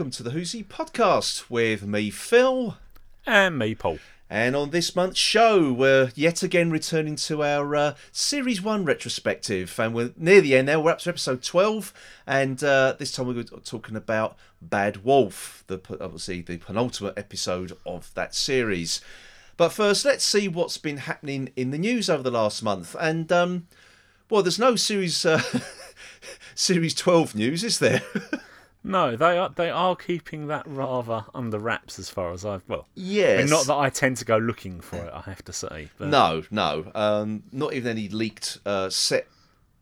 Welcome to the Who's He podcast with me, Phil. And me, Paul. And on this month's show, we're yet again returning to our uh, Series 1 retrospective. And we're near the end now. We're up to episode 12. And uh, this time we're talking about Bad Wolf, the obviously the penultimate episode of that series. But first, let's see what's been happening in the news over the last month. And, um, well, there's no Series, uh, series 12 news, is there? No, they are they are keeping that rather under wraps as far as I've well. Yes. I mean, not that I tend to go looking for it, I have to say. But... No, no, um, not even any leaked uh, set,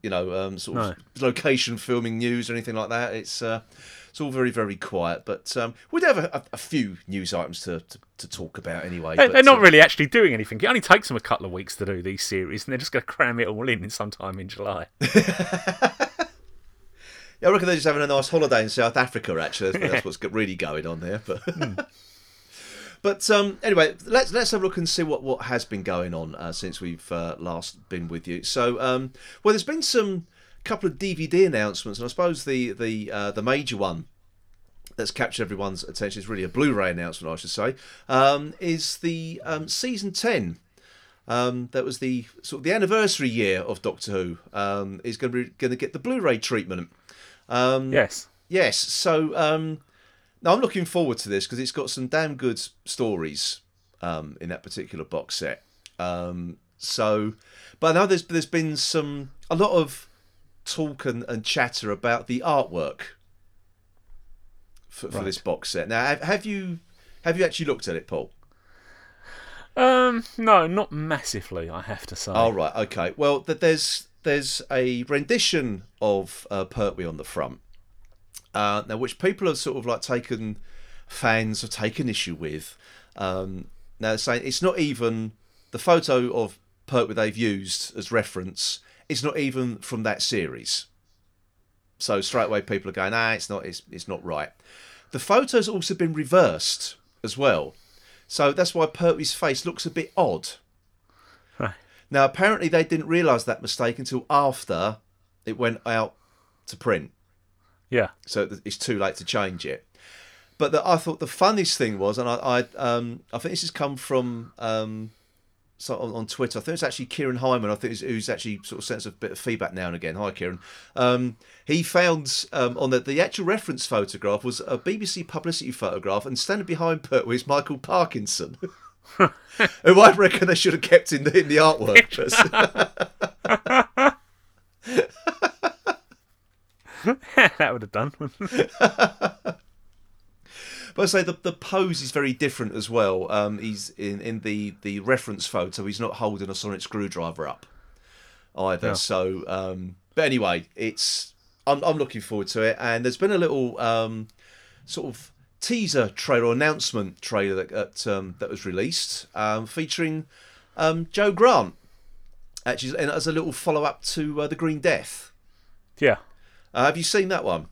you know, um, sort of no. location filming news or anything like that. It's uh, it's all very very quiet. But um, we'd have a, a, few news items to, to, to talk about anyway. They, but, they're not uh, really actually doing anything. It only takes them a couple of weeks to do these series, and they're just going to cram it all in in sometime in July. Yeah, I reckon they're just having a nice holiday in South Africa. Actually, that's, what's really going on there. But, mm. but um, anyway, let's let's have a look and see what, what has been going on uh, since we've uh, last been with you. So, um, well, there's been some couple of DVD announcements, and I suppose the the uh, the major one that's captured everyone's attention is really a Blu-ray announcement, I should say. Um, is the um, season ten. Um, that was the sort of the anniversary year of Doctor Who. Um, is going to be going to get the Blu-ray treatment. Um, yes. Yes. So um, now I'm looking forward to this because it's got some damn good stories um, in that particular box set. Um, so, but I know there's there's been some a lot of talk and, and chatter about the artwork for, for this box set. Now, have, have you have you actually looked at it, Paul? Um, no, not massively. I have to say. All oh, right, okay. Well, there's there's a rendition of uh, Pertwee on the front, uh, now which people have sort of like taken, fans have taken issue with. Um, now saying it's not even the photo of Pertwee they've used as reference. It's not even from that series. So straight away people are going, ah, it's not, it's, it's not right. The photo's also been reversed as well. So that's why Pertwee's face looks a bit odd. Now, apparently, they didn't realise that mistake until after it went out to print. Yeah. So it's too late to change it. But the, I thought the funniest thing was, and I, I, um, I think this has come from um, so on, on, Twitter. I think it's actually Kieran Hyman. I think who's actually sort of sends a bit of feedback now and again. Hi, Kieran. Um, he found um, on the the actual reference photograph was a BBC publicity photograph, and standing behind Pertwee is Michael Parkinson. who I reckon they should have kept in the, in the artwork. that would have done. But I say the the pose is very different as well. Um, he's in in the the reference photo. He's not holding a sonic screwdriver up either. Yeah. So, um, but anyway, it's I'm I'm looking forward to it. And there's been a little um, sort of teaser trailer announcement trailer that that, um, that was released um, featuring um, Jo Grant actually and as a little follow up to uh, the Green Death. Yeah. Uh, have you seen that one?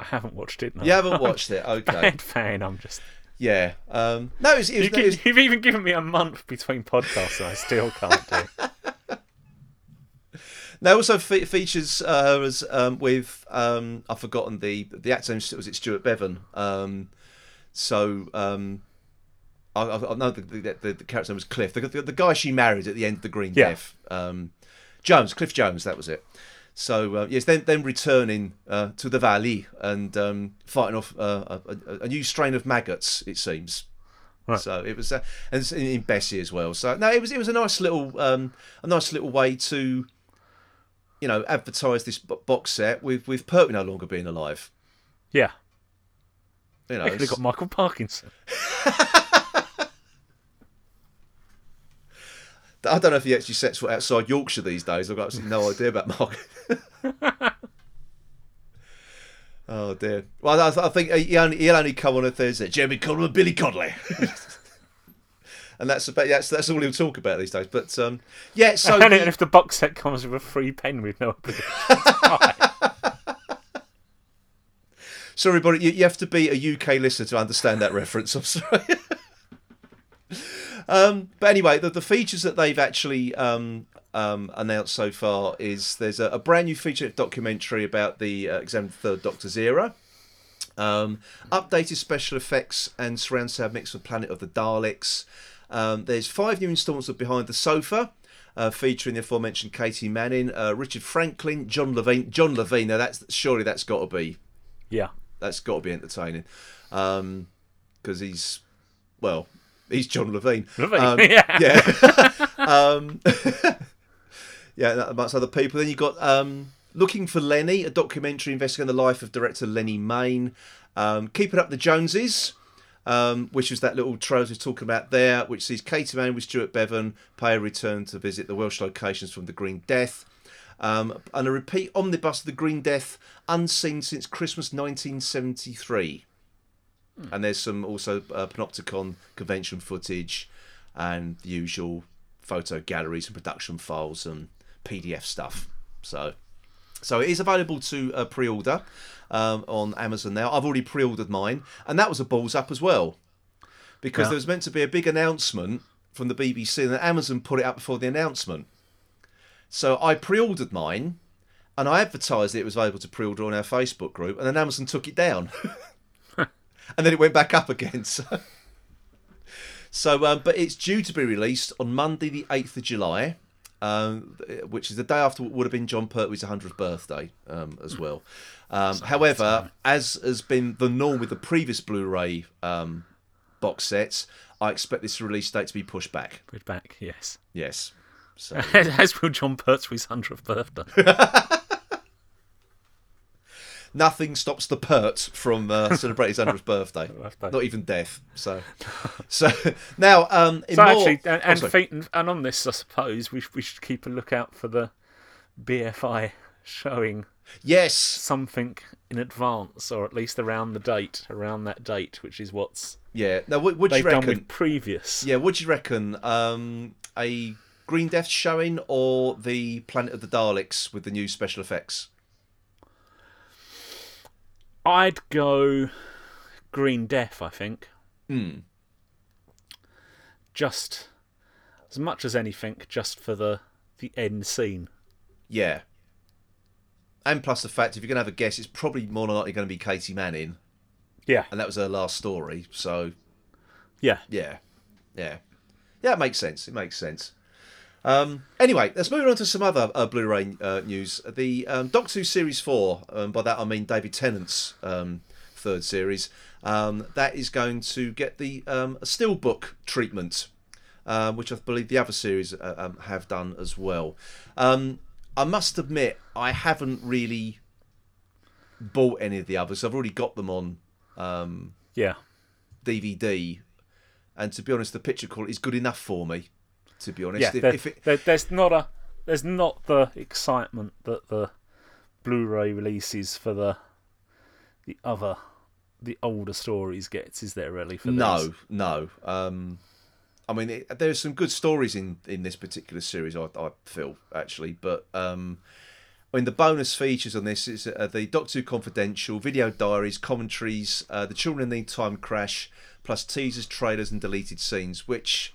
I haven't watched it. No. You haven't watched it. Okay. Fan. I'm just. Yeah. Um, no, it was, it was, you have even given me a month between podcasts, and I still can't do. Now, also fe- features uh, as um, with um, I've forgotten the the actor name was it Stewart Bevan. Um, so um, I, I, know the, the, the, the character name was Cliff, the, the, the, guy she married at the end of the Green yeah. Death. Um, Jones, Cliff Jones, that was it. So uh, yes, then then returning uh, to the valley and um, fighting off uh, a, a, new strain of maggots. It seems. Right. So it was, uh, and in Bessie as well. So no, it was it was a nice little um, a nice little way to, you know, advertise this box set with with Pertwee no longer being alive. Yeah. You know, they got Michael Parkinson. I don't know if he actually sets foot outside Yorkshire these days. I've got absolutely no idea about Mark. oh dear. Well, I, I think he only, he'll only come on a Thursday. Jeremy Coleman and Billy Connolly. and that's about that's that's all he'll talk about these days. But um, yeah, so and if the box set comes with a free pen with no obligation, Sorry, but you, you have to be a UK listener to understand that reference. I'm sorry. um, but anyway, the, the features that they've actually um, um, announced so far is there's a, a, brand new feature documentary about the uh, Examined Third Doctor's era. Um, updated special effects and surround sound mix for Planet of the Daleks. Um, there's five new installments of Behind the Sofa, uh, featuring the aforementioned Katy Manning, uh, Richard Franklin, John Levene. John Levene. Now that's surely that's got to be Yeah. That's got to be entertaining, because he's well, he's John Levene. Levene, Um, yeah. yeah. um, yeah, amongst other people. Then you've got um, Looking for Lenny, a documentary investigating the life of director Lennie Mayne. Um, Keeping Up the Joneses, um, which was that little trailer we was talking about there, which sees Katy Manning with Stewart Bevan pay a return to visit the Welsh locations from The Green Death. Um, and a repeat omnibus of The Green Death, unseen since Christmas 1973 and there's some also uh, Panopticon convention footage and the usual photo galleries and production files and PDF stuff. So, so it is available to uh, pre-order um, on Amazon now. I've already pre-ordered mine, and that was a balls up as well because Yeah. there was meant to be a big announcement from the BBC, and Amazon put it up before the announcement. So I pre-ordered mine, and I advertised it was available to pre-order on our Facebook group, and then Amazon took it down, and then it went back up again. So, so um, but it's due to be released on Monday, the eighth of July, um, which is the day after what would have been Jon Pertwee's 100th birthday um, as well. Um, however, as has been the norm with the previous Blu-ray um, box sets, I expect this release date to be pushed back. Put back, yes. Yes. So As will Jon Pertwee's 100th birthday. nothing stops the Pert from uh, celebrating his 100th birthday. Not even death. So, so now um, in So more, actually, and, Oh, and, sorry. fe- and on this, I suppose we we should keep a lookout for the BFI showing yes, something in advance, or at least around the date, around that date, which is what's yeah. Now, what, do you reckon? previous. Yeah, what do you reckon? Um, a Green Death showing or the Planet of the Daleks with the new special effects? I'd go Green Death. I think Hmm. just as much as anything, just for the the end scene. Yeah. And plus the fact, if you're going to have a guess, it's probably more than likely going to be Katy Manning, Yeah, and that was her last story. So yeah. yeah, yeah, yeah. It makes sense. It makes sense. Um, anyway, let's move on to some other uh, Blu-ray uh, news. The um, Doctor Who Series Four, um, by that I mean David Tennant's um, third series, um, that is going to get the um, steelbook treatment, uh, which I believe the other series uh, um, have done as well. Um, I must admit, I haven't really bought any of the others. I've already got them on um, Yeah, DVD, and to be honest, the picture quality is good enough for me. To be honest, yeah. if, there- if it, there- there's not a there's not the excitement that the Blu-ray releases for the the other the older stories gets. Is there really for no, these? no. Um, I mean, it, there's some good stories in in this particular series. I, I feel actually, but um, I mean, the bonus features on this is uh, the Doctor Who Confidential video diaries, commentaries, uh, the Children in Need Time Crash, plus teasers, trailers, and deleted scenes, which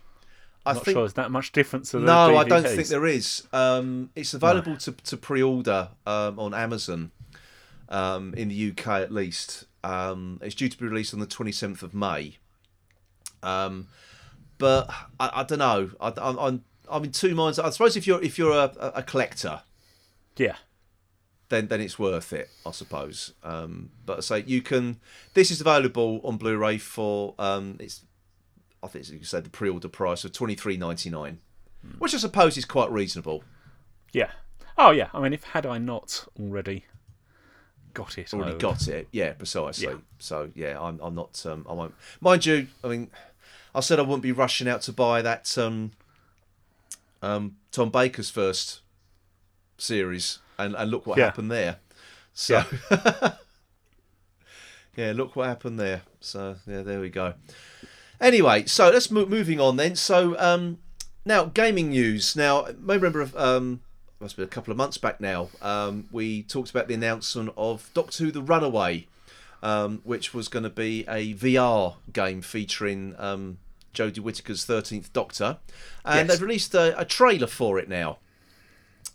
I am Not think sure there's that much difference to the No, I don't think there is. Um, it's available to, to pre-order um, on Amazon um, in the UK at least. Um, it's due to be released on the 27th of May. Um, but I, I don't know. I, I'm, I'm I'm in two minds. I suppose if you're if you're a, a collector, Yeah, then then it's worth it, I suppose. Um, but I say you can. This is available on Blu-ray for um, it's. I think you said the pre-order price of twenty three ninety nine, which I suppose is quite reasonable. yeah. Oh yeah. I mean, if had I not already got it, Already got it, yeah, precisely. Yeah. So yeah, I'm I'm not. Um, I won't. Mind you, I mean, I said I wouldn't be rushing out to buy that um, um, Tom Baker's first series, and and look what Yeah. happened there. So. Yeah, look what happened there. So yeah, there we go. Anyway, so let's move moving on then. So um, now gaming news. Now, I may remember um, must be a couple of months back now. Um, we talked about the announcement of Doctor Who: The Runaway, um, which was going to be a VR game featuring um, Jodie Whittaker's Thirteenth Doctor, and Yes. they've released a, a trailer for it now.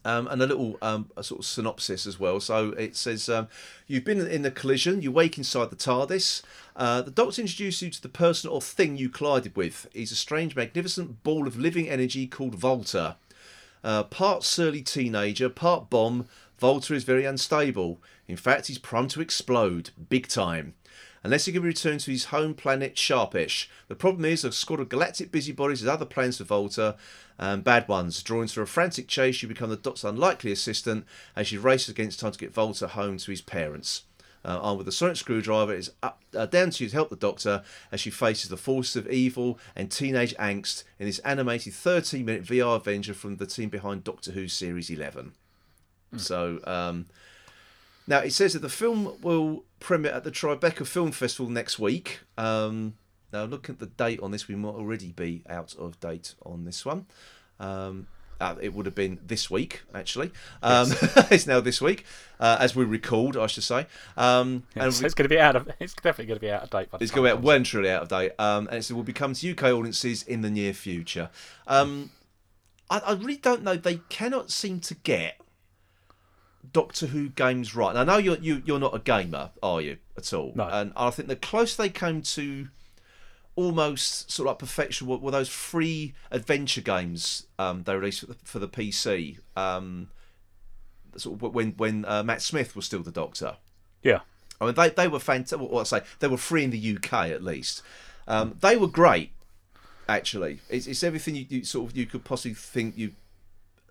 Um, and a little um, a sort of synopsis as well. So it says um, you've been in a collision. You wake inside the TARDIS. Uh, the Doctor introduces you to the person or thing you collided with. He's a strange, magnificent ball of living energy called Volta. Uh, part surly teenager, part bomb. Volta is very unstable. In fact, he's prone to explode, big time. Unless he can return to his home planet Sharpish. The problem is a squad of galactic busybodies has other plans for Volta, um, bad ones. Drawn through a frantic chase, you become the Doctor's unlikely assistant as she races against time to get Volta home to his parents. Uh, armed with a sonic screwdriver, it is up, uh, down to you to help the Doctor as she faces the forces of evil and teenage angst in this animated 13 minute VR adventure from the team behind Doctor Who Series 11. So, um, now it says that the film will premiere at the Tribeca Film Festival next week. Um, now, looking at the date on this, we might already be out of date on this one. Um, uh, it would have been this week, actually. Um, it's now this week, uh, as we recalled, I should say. Um, and so it's going to be out of. It's definitely going to be out of date. By the it's going to be comes well and truly out of date, um, and it will be coming to UK audiences in the near future. Um, I, I really don't know. They cannot seem to get Doctor Who games right. And I know you're you, you're not a gamer, are you at all? No. And I think the close they came to almost sort of like perfection were, were those free adventure games um, they released for the, for the PC. Um, sort of when when uh, Matt Smith was still the Doctor. Yeah. I mean, they they were fantastic. What I say, they were free in the UK at least. Um, they were great, actually. It's, it's everything you, you sort of you could possibly think you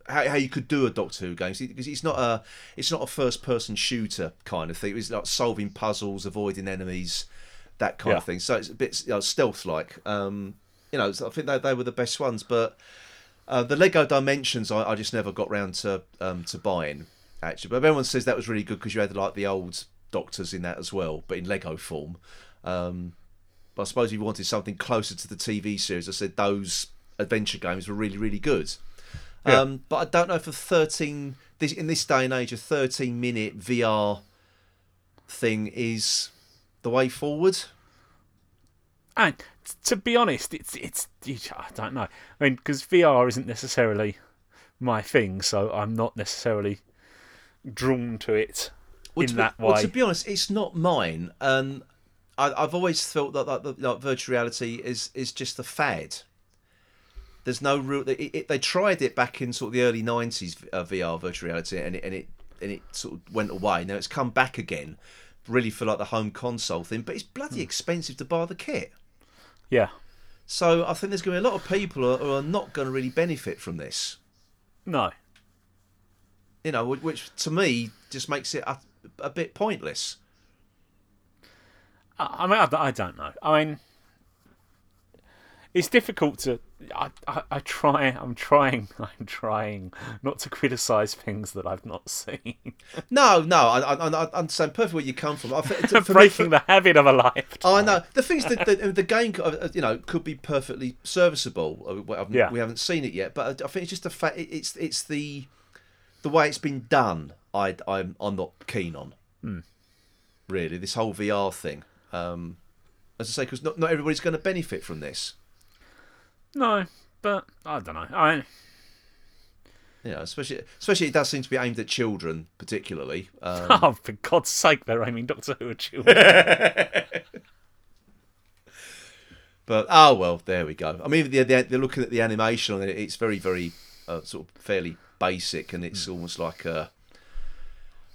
how, how you could do a Doctor Who game because it's not a it's not a first person shooter kind of thing. It's like solving puzzles, avoiding enemies, that kind of thing. So it's a bit you know, stealth like. Um, you know, so I think they they were the best ones, but. Uh, the Lego Dimensions, I, I just never got round to um, to buying actually. But everyone says that was really good because you had like the old Doctors in that as well, but in Lego form. Um, but I suppose if you wanted something closer to the TV series, I said those adventure games were really really good. Yeah. Um, but I don't know if a thirteen this in this day and age a thirteen minute VR thing is the way forward. And to be honest, it's it's I don't know. I mean, because VR isn't necessarily my thing, so I'm not necessarily drawn to it Well, in to that be, way. Well, to be honest, it's not mine, and I, I've always felt that, that, that, like, virtual reality is is just a fad. There's no real. It, it, they tried it back in sort of the early '90s, uh, VR virtual reality, and it and it and it sort of went away. Now it's come back again, really for like the home console thing, but it's Hmm. bloody expensive to buy the kit. yeah. So I think there's going to be a lot of people who are, not going to really benefit from this. No. You know, which, to me just makes it a, a bit pointless. I, I mean, I, I don't know. I mean, it's difficult to. I, I, I try. I'm trying. I'm trying not to criticise things that I've not seen. No, no, I, I, I understand perfectly where you come from. I for me, Breaking for- the habit of a life. I know. The thing is that the, the game, uh, you know, could be perfectly serviceable. Uh, we haven't- Yeah. We haven't seen it yet, but I think it's just the fact. It's it's the the way it's been done. I I'm I'm not keen on. Hmm. Really, this whole VR thing. Um, as I say, because not not everybody's going to benefit from this. No, but I don't know. I know, especially especially it does seem to be aimed at children, particularly. Um, oh, for God's sake, they're aiming Doctor Who at children. But oh well, there we go. I mean, they're, they're, looking at the animation on it. It's very, very uh, sort of fairly basic, and it's almost like a.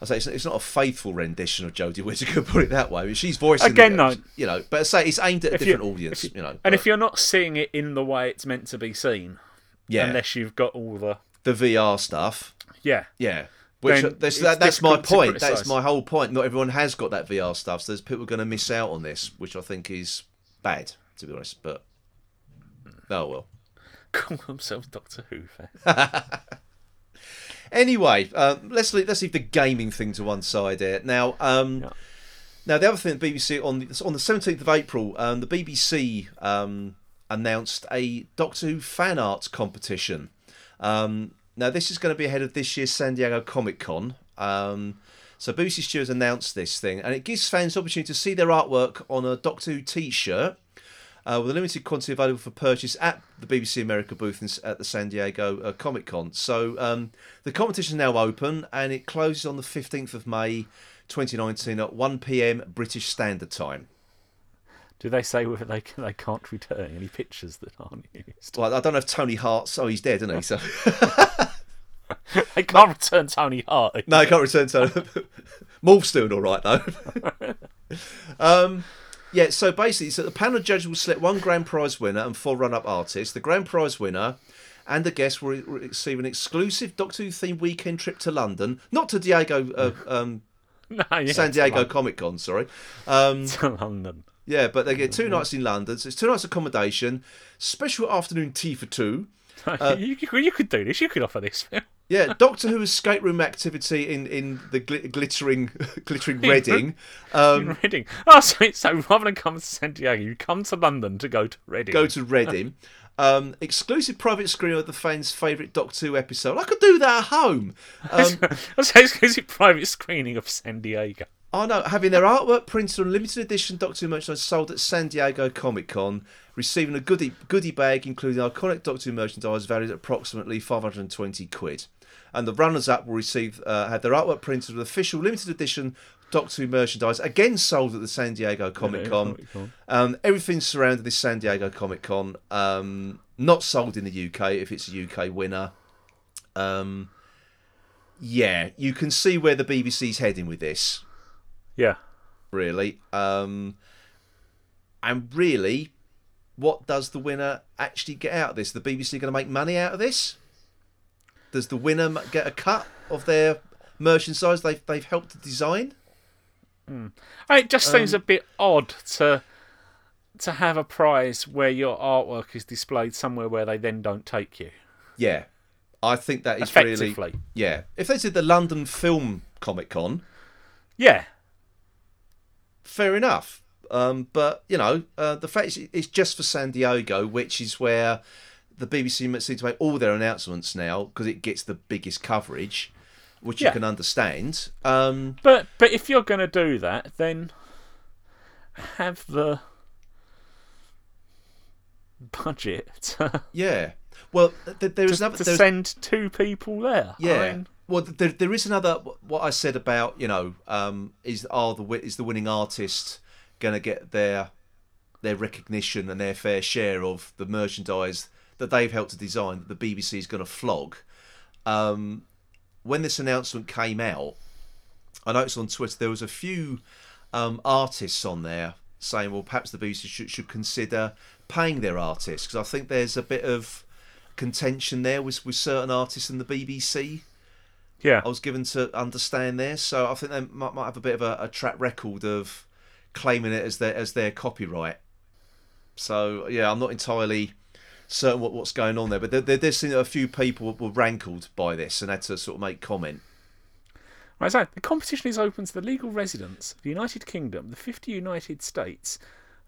I say it's, it's not a faithful rendition of Jodie Whittaker, put it that way. Mean, she's voicing Again, no. You know, but I say it's aimed at a If you- different audience. if You, know, and but- if you're not seeing it in the way it's meant to be seen, yeah, unless you've got all the the VR stuff, yeah, yeah. Which that's, that, that's my point. That's my whole point. Not everyone has got that VR stuff, so there's people going to miss out on this, which I think is bad, to be honest. But oh well. call themselves Doctor Who fans. Anyway, um, let's leave, let's leave the gaming thing to one side here. Now, um, Yeah. now the other thing, the BBC on the on the seventeenth of April, um, the BBC um, announced a Doctor Who fan art competition. Um, now, this is going to be ahead of this year's San Diego Comic Con. Um, so, BBC Studios announced this thing, and it gives fans the opportunity to see their artwork on a Doctor Who T-shirt. Uh, with a limited quantity available for purchase at the BBC America booth in, at the San Diego uh, Comic Con. So um, the competition is now open and it closes on the 15th of May 2019 at 1 pm British Standard Time. Do they say whether they they can't return any pictures that aren't used? Well, I don't know if Tony Hart's. Oh, he's dead, isn't he? So they can't return Tony Hart. no, I can't return Tony. Morph's doing all right though. um, yeah. So basically, so the panel of judges will select one grand prize winner and four run-up artists. The grand prize winner and the guest will receive an exclusive Doctor Who themed weekend trip to London, not to Diego, uh, um, No, yeah, San Diego Comic Con. Sorry. Um, to London. yeah, but they get two nights in London. So it's two nights accommodation, special afternoon tea for two. you, you, you could do this. You could offer this. Yeah, Doctor Who escape room activity in in the gl- glittering glittering Reading. Um, Reading. Oh, so, so rather than come to San Diego, you come to London to go to Reading. go to Reading. Um, exclusive private screening of the fans' favourite Doctor Who episode. I could do that at home. Um, it's a private screening of San Diego. I know, having their artwork printed on limited edition Doctor Who merchandise sold at San Diego Comic Con, receiving a goodie goodie bag including iconic Doctor Who merchandise valued at approximately 520 quid. And the runners-up will receive uh, have their artwork printed with official limited edition Doctor Who merchandise, again sold at the San Diego Comic Con. Comic-Con. Um, everything surrounding this San Diego Comic Con, um, not sold in the UK if it's a UK winner. Um, yeah, you can see where the BBC's heading with this Yeah. really. Um, and really, what does the winner actually get out of this? The BBC going to make money out of this? Does the winner get a cut of their merchandise they've they've helped to design? It just seems Um, a bit odd to to have a prize where your artwork is displayed somewhere where they then don't take you. Yeah, I think that is really yeah. If they did the London Film Comic Con, Yeah. fair enough. Um, but you know, uh, the fact is it's just for San Diego, which is where the BBC seem to make all their announcements now because it gets the biggest coverage, which you can understand. Um, But but if you're going to do that, then have the budget to, yeah. Well, th- there is another. to there's- send two people there. Yeah. I mean, well, there, there is another. What I said about you know, um, is are the is the winning artist going to get their their recognition and their fair share of the merchandise that they've helped to design that the BBC is going to flog. Um, when this announcement came out, I noticed on Twitter there was a few um, artists on there saying, well, perhaps the BBC should, should consider paying their artists because I think there's a bit of contention there with, with certain artists in the BBC. yeah. I was given to understand there, so I think they might, might have a bit of a, a track record of claiming it as their as their copyright. So yeah, I'm not entirely certain what, what's going on there, but there, there, there's seen a few people were rankled by this and had to sort of make comment. Right, so the competition is open to the legal residents of the United Kingdom, the 50 United States,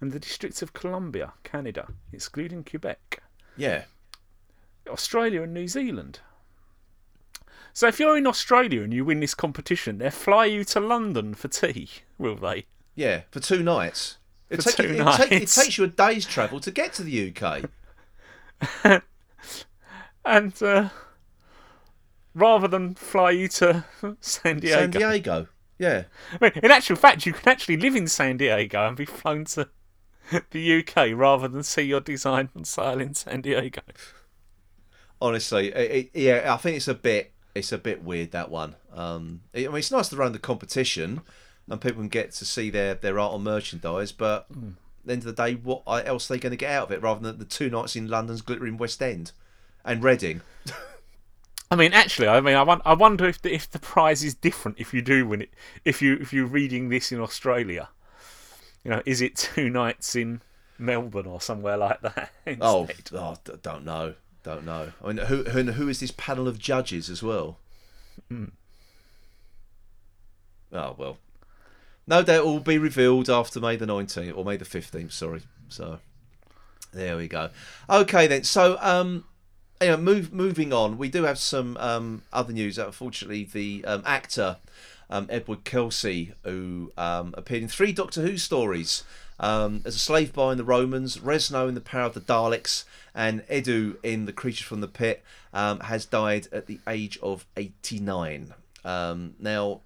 and the districts of Columbia, Canada, excluding Quebec, Yeah, Australia, and New Zealand. So if you're in Australia and you win this competition, they'll fly you to London for tea, will they? Yeah, for two nights. It, take, it, it, take, it takes you a day's travel to get to the UK. And uh, rather than fly you to San Diego, San Diego. Yeah, I mean, in actual fact, you can actually live in San Diego and be flown to the UK rather than see your design on sale in San Diego. honestly, it, yeah, I think it's a bit it's a bit weird that one. Um, I mean, it's nice to run the competition and people can get to see their their art on merchandise, but hmm. at the end of the day, what else are they going to get out of it rather than the two nights in London's glittering West End and Reading? I mean, actually, I mean, I, won- I wonder if the, if the prize is different if you do win it. If you if you're reading this in Australia, you know, is it two nights in Melbourne or somewhere like that? Oh, oh, don't know, don't know. I mean, who who, who is this panel of judges as well? Hmm. Oh well, no doubt will be revealed after May the nineteenth or May the fifteenth. Sorry, so there we go. Okay then, so um, anyway, move moving on. We do have some um other news. Unfortunately, the um, actor um, Edward Kelsey, who um, appeared in three Doctor Who stories, Um, as a slave boy in the Romans, Resno in the Power of the Daleks, and Edu in the Creatures from the Pit um, has died at the age of 89. Um, now,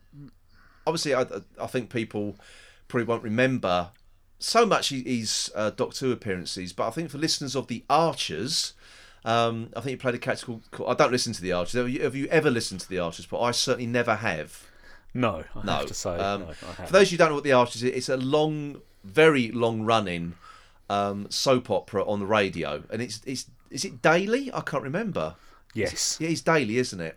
obviously, I, I think people probably won't remember so much his uh, Doctor Who appearances, but I think for listeners of the Archers, um, I think he played a character called, called. I don't listen to the Archers. Have you, have you ever listened to the Archers? But I certainly never have. No, I No. have to say. Um, no, For those who don't know what the Archers is, it's a long, very long running um, soap opera on the radio, and it's it's is it daily? I can't remember. yes, Yeah, it's daily, isn't it?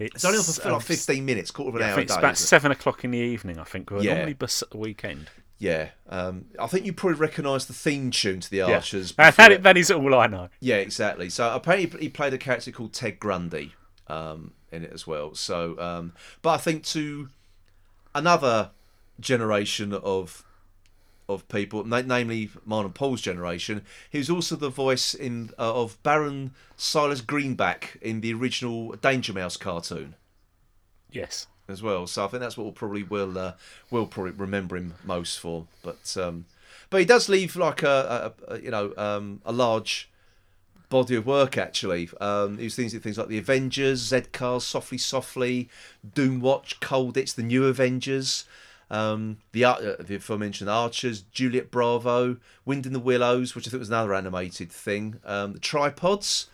It's, It's only on for like fifteen minutes, quarter of an I hour think day. it's about isn't it? seven o'clock in the evening. I think. We're Yeah. normally bus at the weekend. Yeah, um, I think you probably recognise the theme tune to the Archers. That, before that, it- that is all I know. Yeah, exactly. So apparently he played a character called Ted Grundy um, in it as well. So, um, but I think to another generation of of people, namely mine and Paul's generation, he was also the voice in uh, of Baron Silas Greenback in the original Danger Mouse cartoon Yes. as well. So I think that's what we'll probably will uh, will probably remember him most for. But um, but he does leave like a, a, a you know um, a large body of work actually. Um, he was things things like the Avengers, Z Cars, Softly Softly, Doom Watch, Cold It's the New Avengers. Um, the uh, the aforementioned Archers, Juliet Bravo, Wind in the Willows, which I think was another animated thing. Um, the Tripods,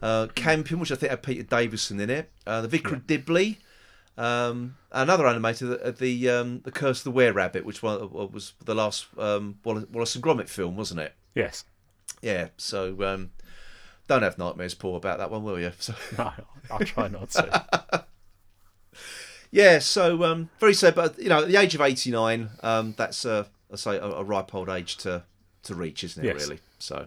uh, Campion, which I think had Peter Davison in it. Uh, the Vicar of Dibley, um, another animator, the the, um, the Curse of the Were Rabbit, which one, was the last um, Wallace, Wallace and Gromit film, wasn't it? Yes. Yeah. So um, don't have nightmares, Paul, about that one, will you? So, No, I'll try not to. yeah. So um, very sad, but you know, at the age of eighty nine, um, that's uh, I say a, a ripe old age to to reach, isn't it? Yes. Really. So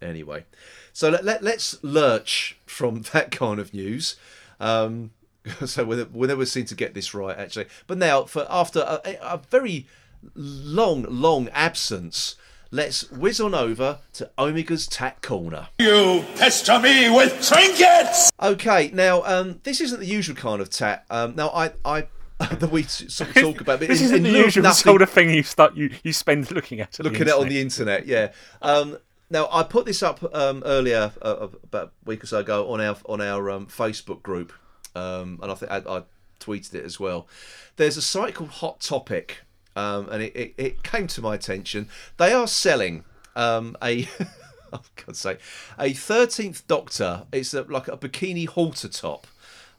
anyway, so let, let let's lurch from that kind of news. Um, so we we never seem to get this right actually. But now, for after a, a very long, long absence, let's whiz on over to Omega's Tat Corner. You pester me with trinkets! Okay, now um, this isn't the usual kind of tat. Um, now I I that we sort of talk about, but This in- isn't in the usual nothing- sort of thing you start you, you spend looking at. at looking at it on the internet. Yeah. Um, now I put this up um, earlier, uh, about a week or so ago, on our on our um, Facebook group, um, and I think I, I tweeted it as well. There's a site called Hot Topic, um, and it, it, it came to my attention. They are selling um, a. Oh God's sake! A thirteenth Doctor. It's a, like a bikini halter top.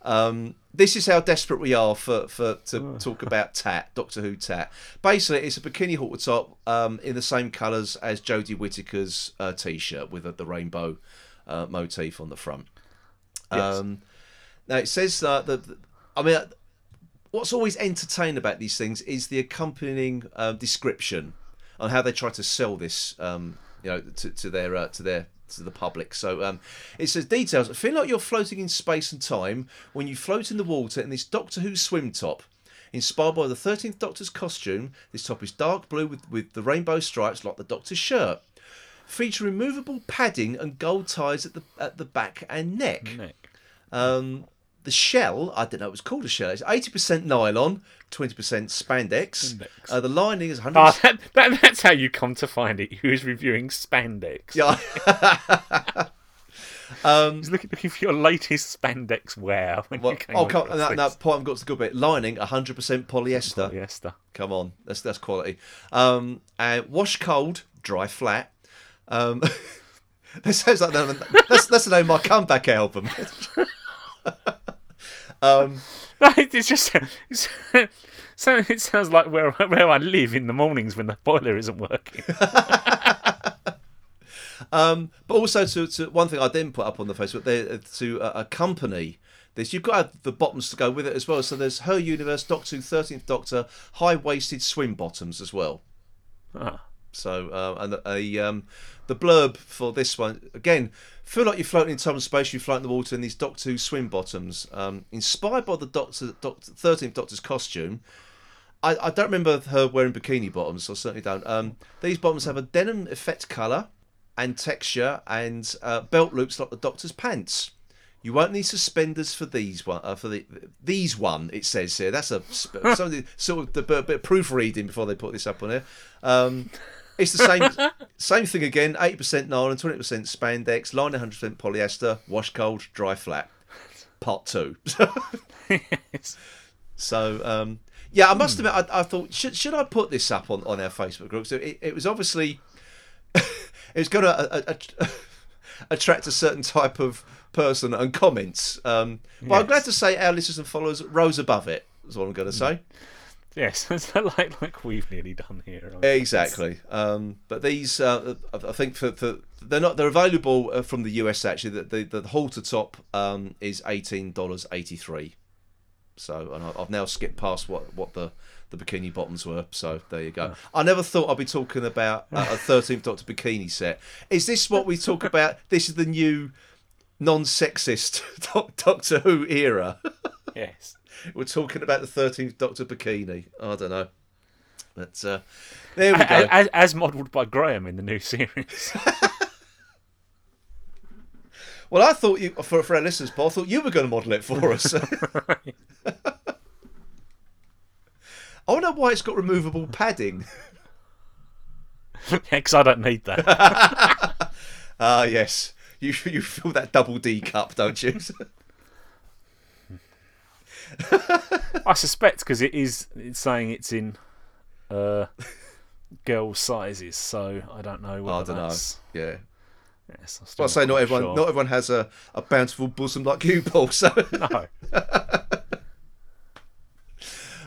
Um, this is how desperate we are for, for to talk about Tat, Doctor Who Tat. Basically, it's a bikini halter top um, in the same colours as Jodie Whittaker's uh, t-shirt with the rainbow uh, motif on the front. Yes. Um, now it says that I mean, what's always entertaining about these things is the accompanying uh, description on how they try to sell this, um, you know, to, to their uh, to their to the public. So um, it says details. Feel like you're floating in space and time when you float in the water in this Doctor Who swim top. Inspired by the 13th Doctor's costume, this top is dark blue with, with the rainbow stripes like the Doctor's shirt. Feature removable padding and gold ties at the at the back and neck. Nick. Um, the shell, I don't know, it was called a shell. It's eighty percent nylon, twenty percent spandex. Uh, the lining is hundred. Oh, that, that, that's how you come to find it. Who's reviewing spandex. yeah. He's looking, looking for your latest spandex wear. When Well, oh, come, that, that point I've got to the good bit. Lining hundred percent polyester. Polyester. Come on, that's that's quality. Um, and wash cold, dry flat. Um, that sounds like the, that's that's the name of my comeback album. um, it's just it's, so it sounds like where where I live in the mornings when the boiler isn't working. Um, but also to, to one thing I didn't put up on the Facebook there to uh, accompany this, you've got to have the bottoms to go with it as well. So there's her universe, Doctor Who, Thirteenth Doctor, high waisted swim bottoms as well. Ah, So uh, and a um, the blurb for this one again. Feel like you're floating in time and space. You float in the water in these Doctor Who swim bottoms, um, inspired by the Doctor Thirteenth Doctor's costume. I, I don't remember her wearing bikini bottoms. I certainly don't. Um, these bottoms have a denim effect colour and texture, and uh, belt loops like the Doctor's pants. You won't need suspenders for these one. Uh, for the these one, it says here. That's a sort of the bit, bit of proofreading before they put this up on here. Um, It's the same same thing again. Eighty percent nylon, twenty percent spandex, line one hundred percent polyester, wash cold, dry flat. Part two. yes. So um, yeah, I must admit, I, I thought should should I put this up on, on our Facebook group? So it, it was obviously it's going to attract a certain type of person and comments. Um, but I'm glad to say our listeners and followers rose above it. Is what I'm going to say. Yes, it's like like we've nearly done here. Exactly. Um, but these, uh, I think, for, for they're not they're available uh, from the US actually. The the, the halter top um, is eighteen dollars eighty three. So, and I've now skipped past what what the the bikini bottoms were. So there you go. I never thought I'd be talking about uh, a thirteenth Doctor bikini set. Is this what we talk about? This is the new non-sexist Doctor Who era. Yes. We're talking about the thirteenth Doctor bikini. I don't know. But uh, there we go. As, as modelled by Graham in the new series. Well, I thought you, for, for our listeners, Paul, I thought you were going to model it for us. I wonder why it's got removable padding. yeah, because I don't need that. Ah, yes. You you fill that double D cup, don't you? I suspect because it is it's saying it's in uh, girl sizes, so I don't know whether I don't know. that's. Yeah. Yes, Well, I say not everyone, sure. not everyone has a, a bountiful bosom like you, Paul. So, No.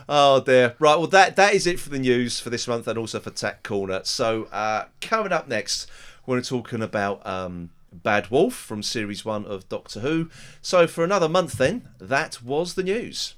oh dear. Right. Well, that that is it for the news for this month, and also for Tat Corner. So, uh, coming up next, we're talking about um, Bad Wolf from series one of Doctor Who. So, for another month, then that was the news.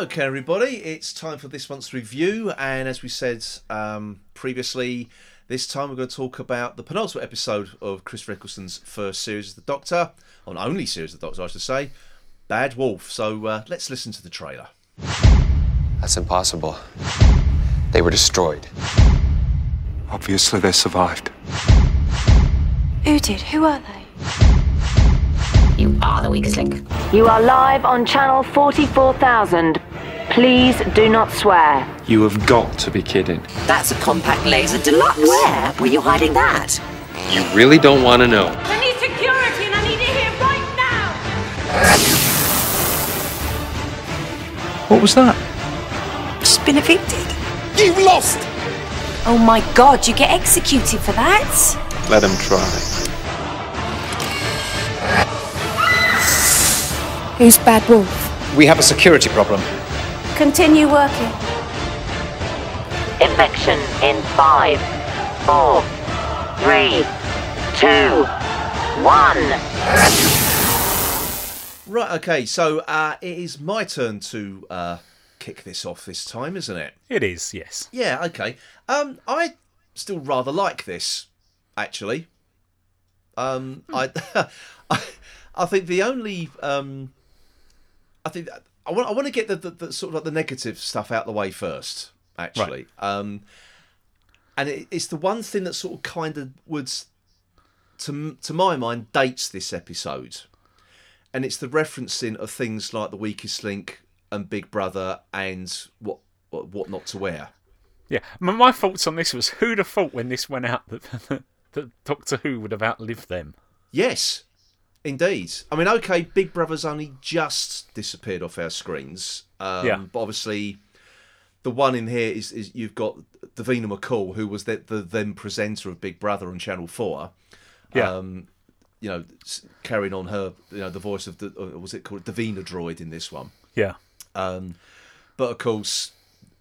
Okay, everybody, it's time for this month's review, and as we said um, previously, this time we're going to talk about the penultimate episode of Chris Eccleston's first series of The Doctor, or only series of The Doctor, I should say, Bad Wolf. So uh, let's listen to the trailer. That's impossible. They were destroyed. Obviously, they survived. Who did? Who are they? You are the weakest link. You are live on channel 44,000. Please do not swear. You have got to be kidding. That's a compact laser deluxe. Where were you hiding that? You really don't want to know. I need security and I need it here right now! What was that? Just been evicted. You lost! Oh my god, you get executed for that? Let him try. Who's Bad Wolf? We have a security problem. Continue working. Infection in five, four, three, two, one. Right, okay, so uh, it is my turn to uh, kick this off this time, isn't it? It is, yes. Yeah, okay. Um, I still rather like this, actually. Um, I, I, I think the only, um, I think that- I want, I want to get the, the, the sort of like the negative stuff out the way first, actually. Um, and it, it's the one thing that sort of kind of would, to to my mind, dates this episode, and it's the referencing of things like the weakest link and Big Brother and what what, what not to wear. Yeah. My, my thoughts on this was who'd have thought when this went out that, that Doctor Who would have outlived them? Yes, indeed. I mean, okay, Big Brother's only just disappeared off our screens. Um, Yeah. But obviously, the one in here is, is you've got Davina McCall, who was the, the then presenter of Big Brother on Channel 4. Yeah. Um, you know, carrying on her, you know, the voice of the, uh, was it called Davina Droid in this one. Yeah. Um, but of course,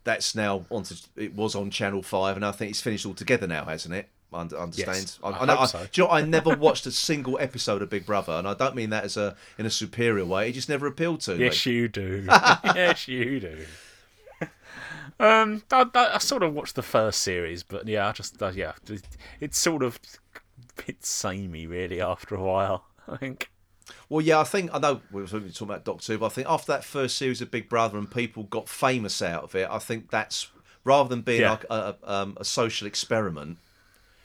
that's now on. To, it was on Channel Five, and I think it's finished altogether now, hasn't it? I un- understand. Yes, I, I know- hope so. you know, I never watched a single episode of Big Brother, and I don't mean that as a in a superior way. It just never appealed to Yes, me. Yes, you do. yes, you do. Um, I, I, I sort of watched the first series, but yeah, I just uh, yeah, it, it's sort of a bit samey really after a while. I think. Well, yeah, I think I know we were talking about Doctor Who, but I think after that first series of Big Brother and people got famous out of it, I think that's rather than being Yeah. like a, um, a social experiment.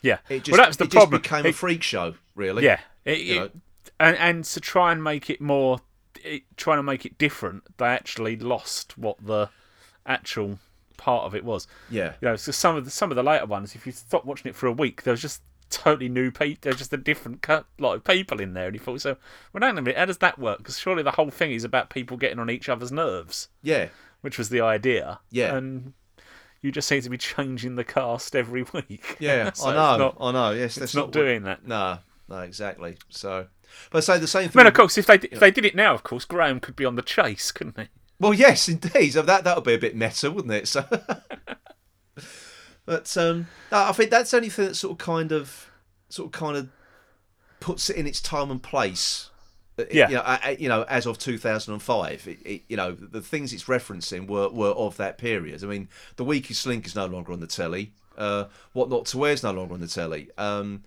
Yeah. It just, well, that was the it problem. just became It- a freak show, really. Yeah, it, You it- know. and and to try and make it more, it, trying to make it different, they actually lost what the actual part of it was. Yeah. you know, so some of the some of the later ones, if you stop watching it for a week, there was just totally new people. There's just a different cut, lot of people in there, and you thought, so well, hang on a minute, how does that work? Because surely the whole thing is about people getting on each other's nerves, Yeah. which was the idea. Yeah. and you just seem to be changing the cast every week. Yeah, So I know. not- I know. Yes, that's not what- doing that. No, no, exactly. So, but I say the same I thing. mean, of course, if they if they did it now, of course, Graham could be on the chase, couldn't he? Well, yes, indeed. So that that would be a bit meta, wouldn't it? So, but um, I think that's the only thing that sort of kind of, sort of kind of, puts it in its time and place. Yeah. You know, a- you know, as of 2005, it, it, you know, the things it's referencing were, were of that period. I mean, the weakest link is no longer on the telly. Uh, what not to wear is no longer on the telly. Um,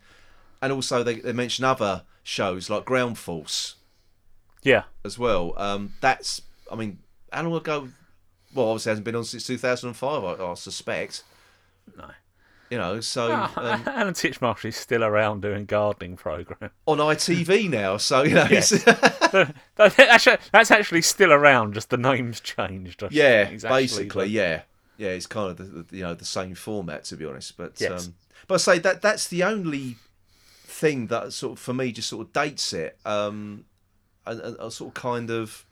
and also they, they mention other shows like Ground Force Yeah, as well. Um, that's, I mean, how long ago? Well, obviously, it hasn't been on since 2005, I, I suspect. No. You know, so Ah, um, Alan Titchmarsh is still around doing gardening program. on ITV now, so you know, it's, that's, actually, that's actually still around. Just the name's changed. I yeah, basically, the- yeah, yeah, it's kind of the, the you know the same format to be honest. But Yes. um, but I say that that's the only thing that sort of for me just sort of dates it, um, and, and, and sort of kind of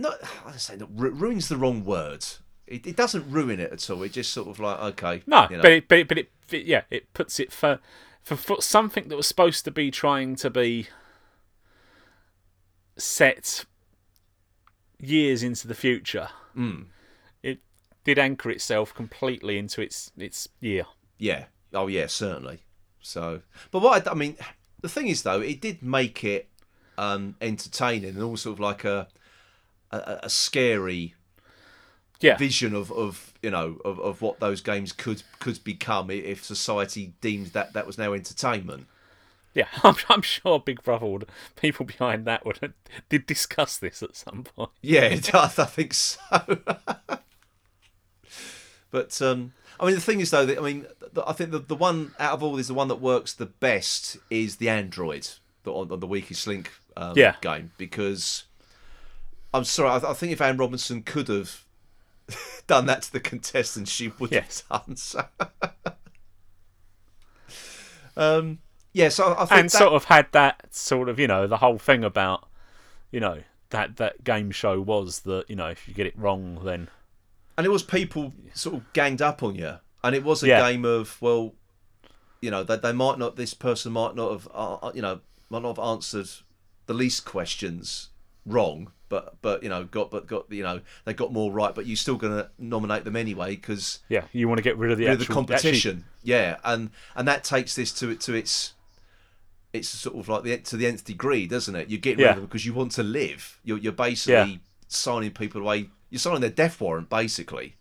not I say that ruins the wrong word. It, it doesn't ruin it at all. It just sort of like okay, No, you know. but it, but it, but it, it- yeah, it puts it for, for for something that was supposed to be trying to be set years into the future. Mm. It did anchor itself completely into its its year. Yeah. Oh, yeah, certainly. So, but what I, I mean, the thing is though, it did make it um, entertaining and all sort of like a a, a scary Yeah, vision of, of you know of, of what those games could could become if society deemed that that was now entertainment. yeah. I'm, I'm sure Big Brother would people behind that would did discuss this at some point. Yeah, I think so. but um, I mean, the thing is though, that, I mean, the, I think the the one out of all is the one that works the best is the Anne Droid the, on, on the weakest link um, Yeah. game because I'm sorry, I, I think if Anne Robinson could have done that to the contestants, she would Yes. have done so. um, yeah, so I think and that, sort of had that sort of you know the whole thing about you know that that game show was that you know if you get it wrong then and it was people sort of ganged up on you, and it was a Yeah. game of well, you know, that they might not, this person might not have, uh, uh, you know, might not have answered the least questions wrong, but but you know, got but got you know, they got more right, but you're still going to nominate them anyway because yeah you want to get rid of the, of the actual, competition, yeah, and and that takes this to it to its. It's sort of like the to the nth degree, doesn't it? You get rid Yeah. of them because you want to live. You're you're basically signing people away. You're signing their death warrant, basically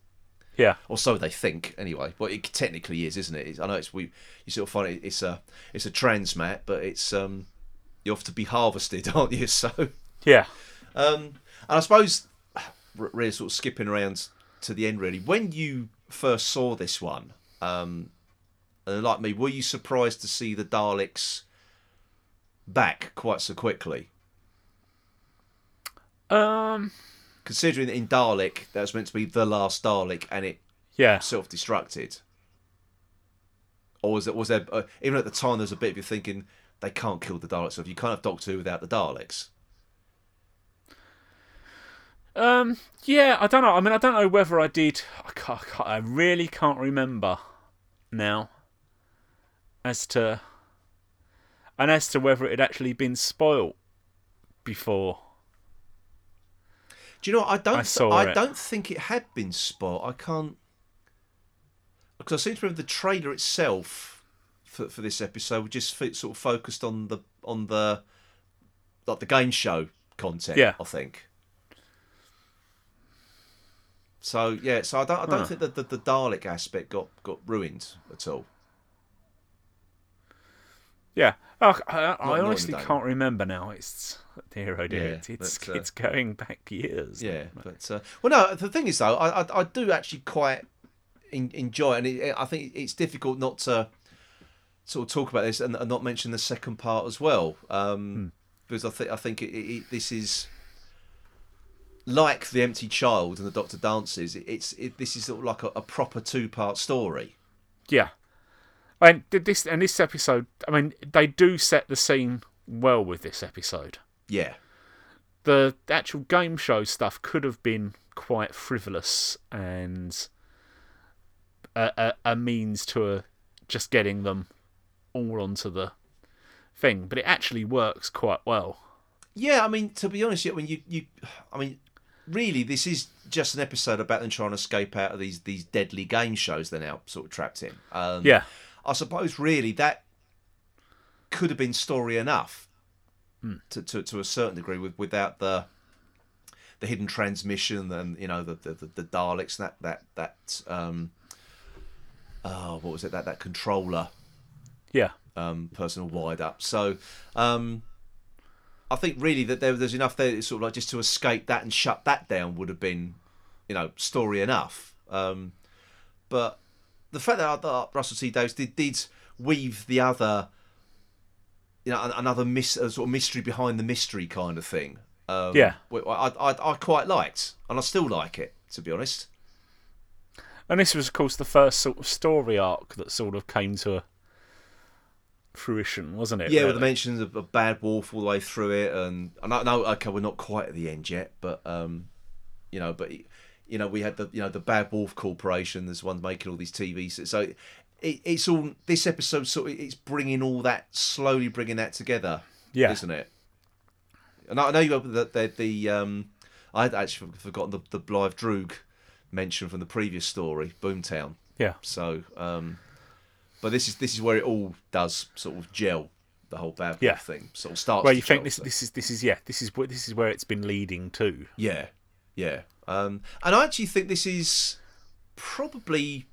yeah or so they think anyway. But it technically is, isn't it? It's, I know it's we you sort of find it, it's a it's a transmat, but it's um you have to be harvested, aren't you? So yeah um and I suppose really sort of skipping around to the end really. When you first saw this one, um and like me, were you surprised to see the Daleks back quite so quickly? um Considering that in Dalek that was meant to be the last Dalek and it yeah self-destructed, or was it was there uh, even at the time there was a bit of you thinking they can't kill the Daleks off. You can't have Doctor Who without the Daleks. Um, yeah, I don't know. I mean, I don't know whether I did. I, can't, I can't- I really can't remember now as to and as to whether it had actually been spoilt before. Do you know? What? I don't. I saw I it. don't think it had been spot. I can't because I seem to remember the trailer itself for for this episode just sort of focused on the on the like the game show content. Yeah. I think. So yeah, so I don't I don't Huh. think that the, the Dalek aspect got got ruined at all. Yeah. Oh, I, I honestly can't remember now. It's dear oh dear. Yeah, it's it's, but, uh, it's going back years. Yeah, but uh, well, no. The thing is, though, I I, I do actually quite in, enjoy, it, and it, I think it's difficult not to sort of talk about this and, and not mention the second part as well, um, because I think I think this is like the empty child and the Doctor dances. It's it, this is sort of like a, a proper two part story. Yeah. And did this and this episode. I mean, they do set the scene well with this episode. Yeah, The actual game show stuff could have been quite frivolous and a, a, a means to a, just getting them all onto the thing, but it actually works quite well. yeah. I mean, to be honest, yeah, when you you, I mean, really, this is just an episode about them trying to escape out of these these deadly game shows they're now sort of trapped in. Um, Yeah. I suppose really that could have been story enough Hmm. to, to to a certain degree with without the the hidden transmission and you know the the, the, the Daleks and that that that um oh what was it that that controller Yeah. um personal wired up so um I think really that there, there's enough there sort of like just to escape that and shut that down would have been you know story enough um but the fact that, that Russell T Davies did did weave the other, you know, another mis- sort of mystery behind the mystery kind of thing. Um, Yeah. I, I I quite liked, and I still like it to be honest. And this was, of course, the first sort of story arc that sort of came to a fruition, wasn't it? Yeah, with the mentions of a bad wolf all the way through it, and and I know okay, we're not quite at the end yet, but um, you know, but you know, we had the you know the Bad Wolf Corporation. There's one making all these TVs, so it, it's all this episode sort of it's bringing all that slowly bringing that together. Yeah. isn't it? And I know you that the, the um, I had actually forgotten the the Blaidd Drwg mention from the previous story, Boomtown. Yeah. So, um, but this is this is where it all does sort of gel. The whole bad Yeah. thing sort of starts. Well, to you think gel, this so- this is this is yeah this is this is where it's been leading to. Yeah, yeah. Um, and I actually think this is probably.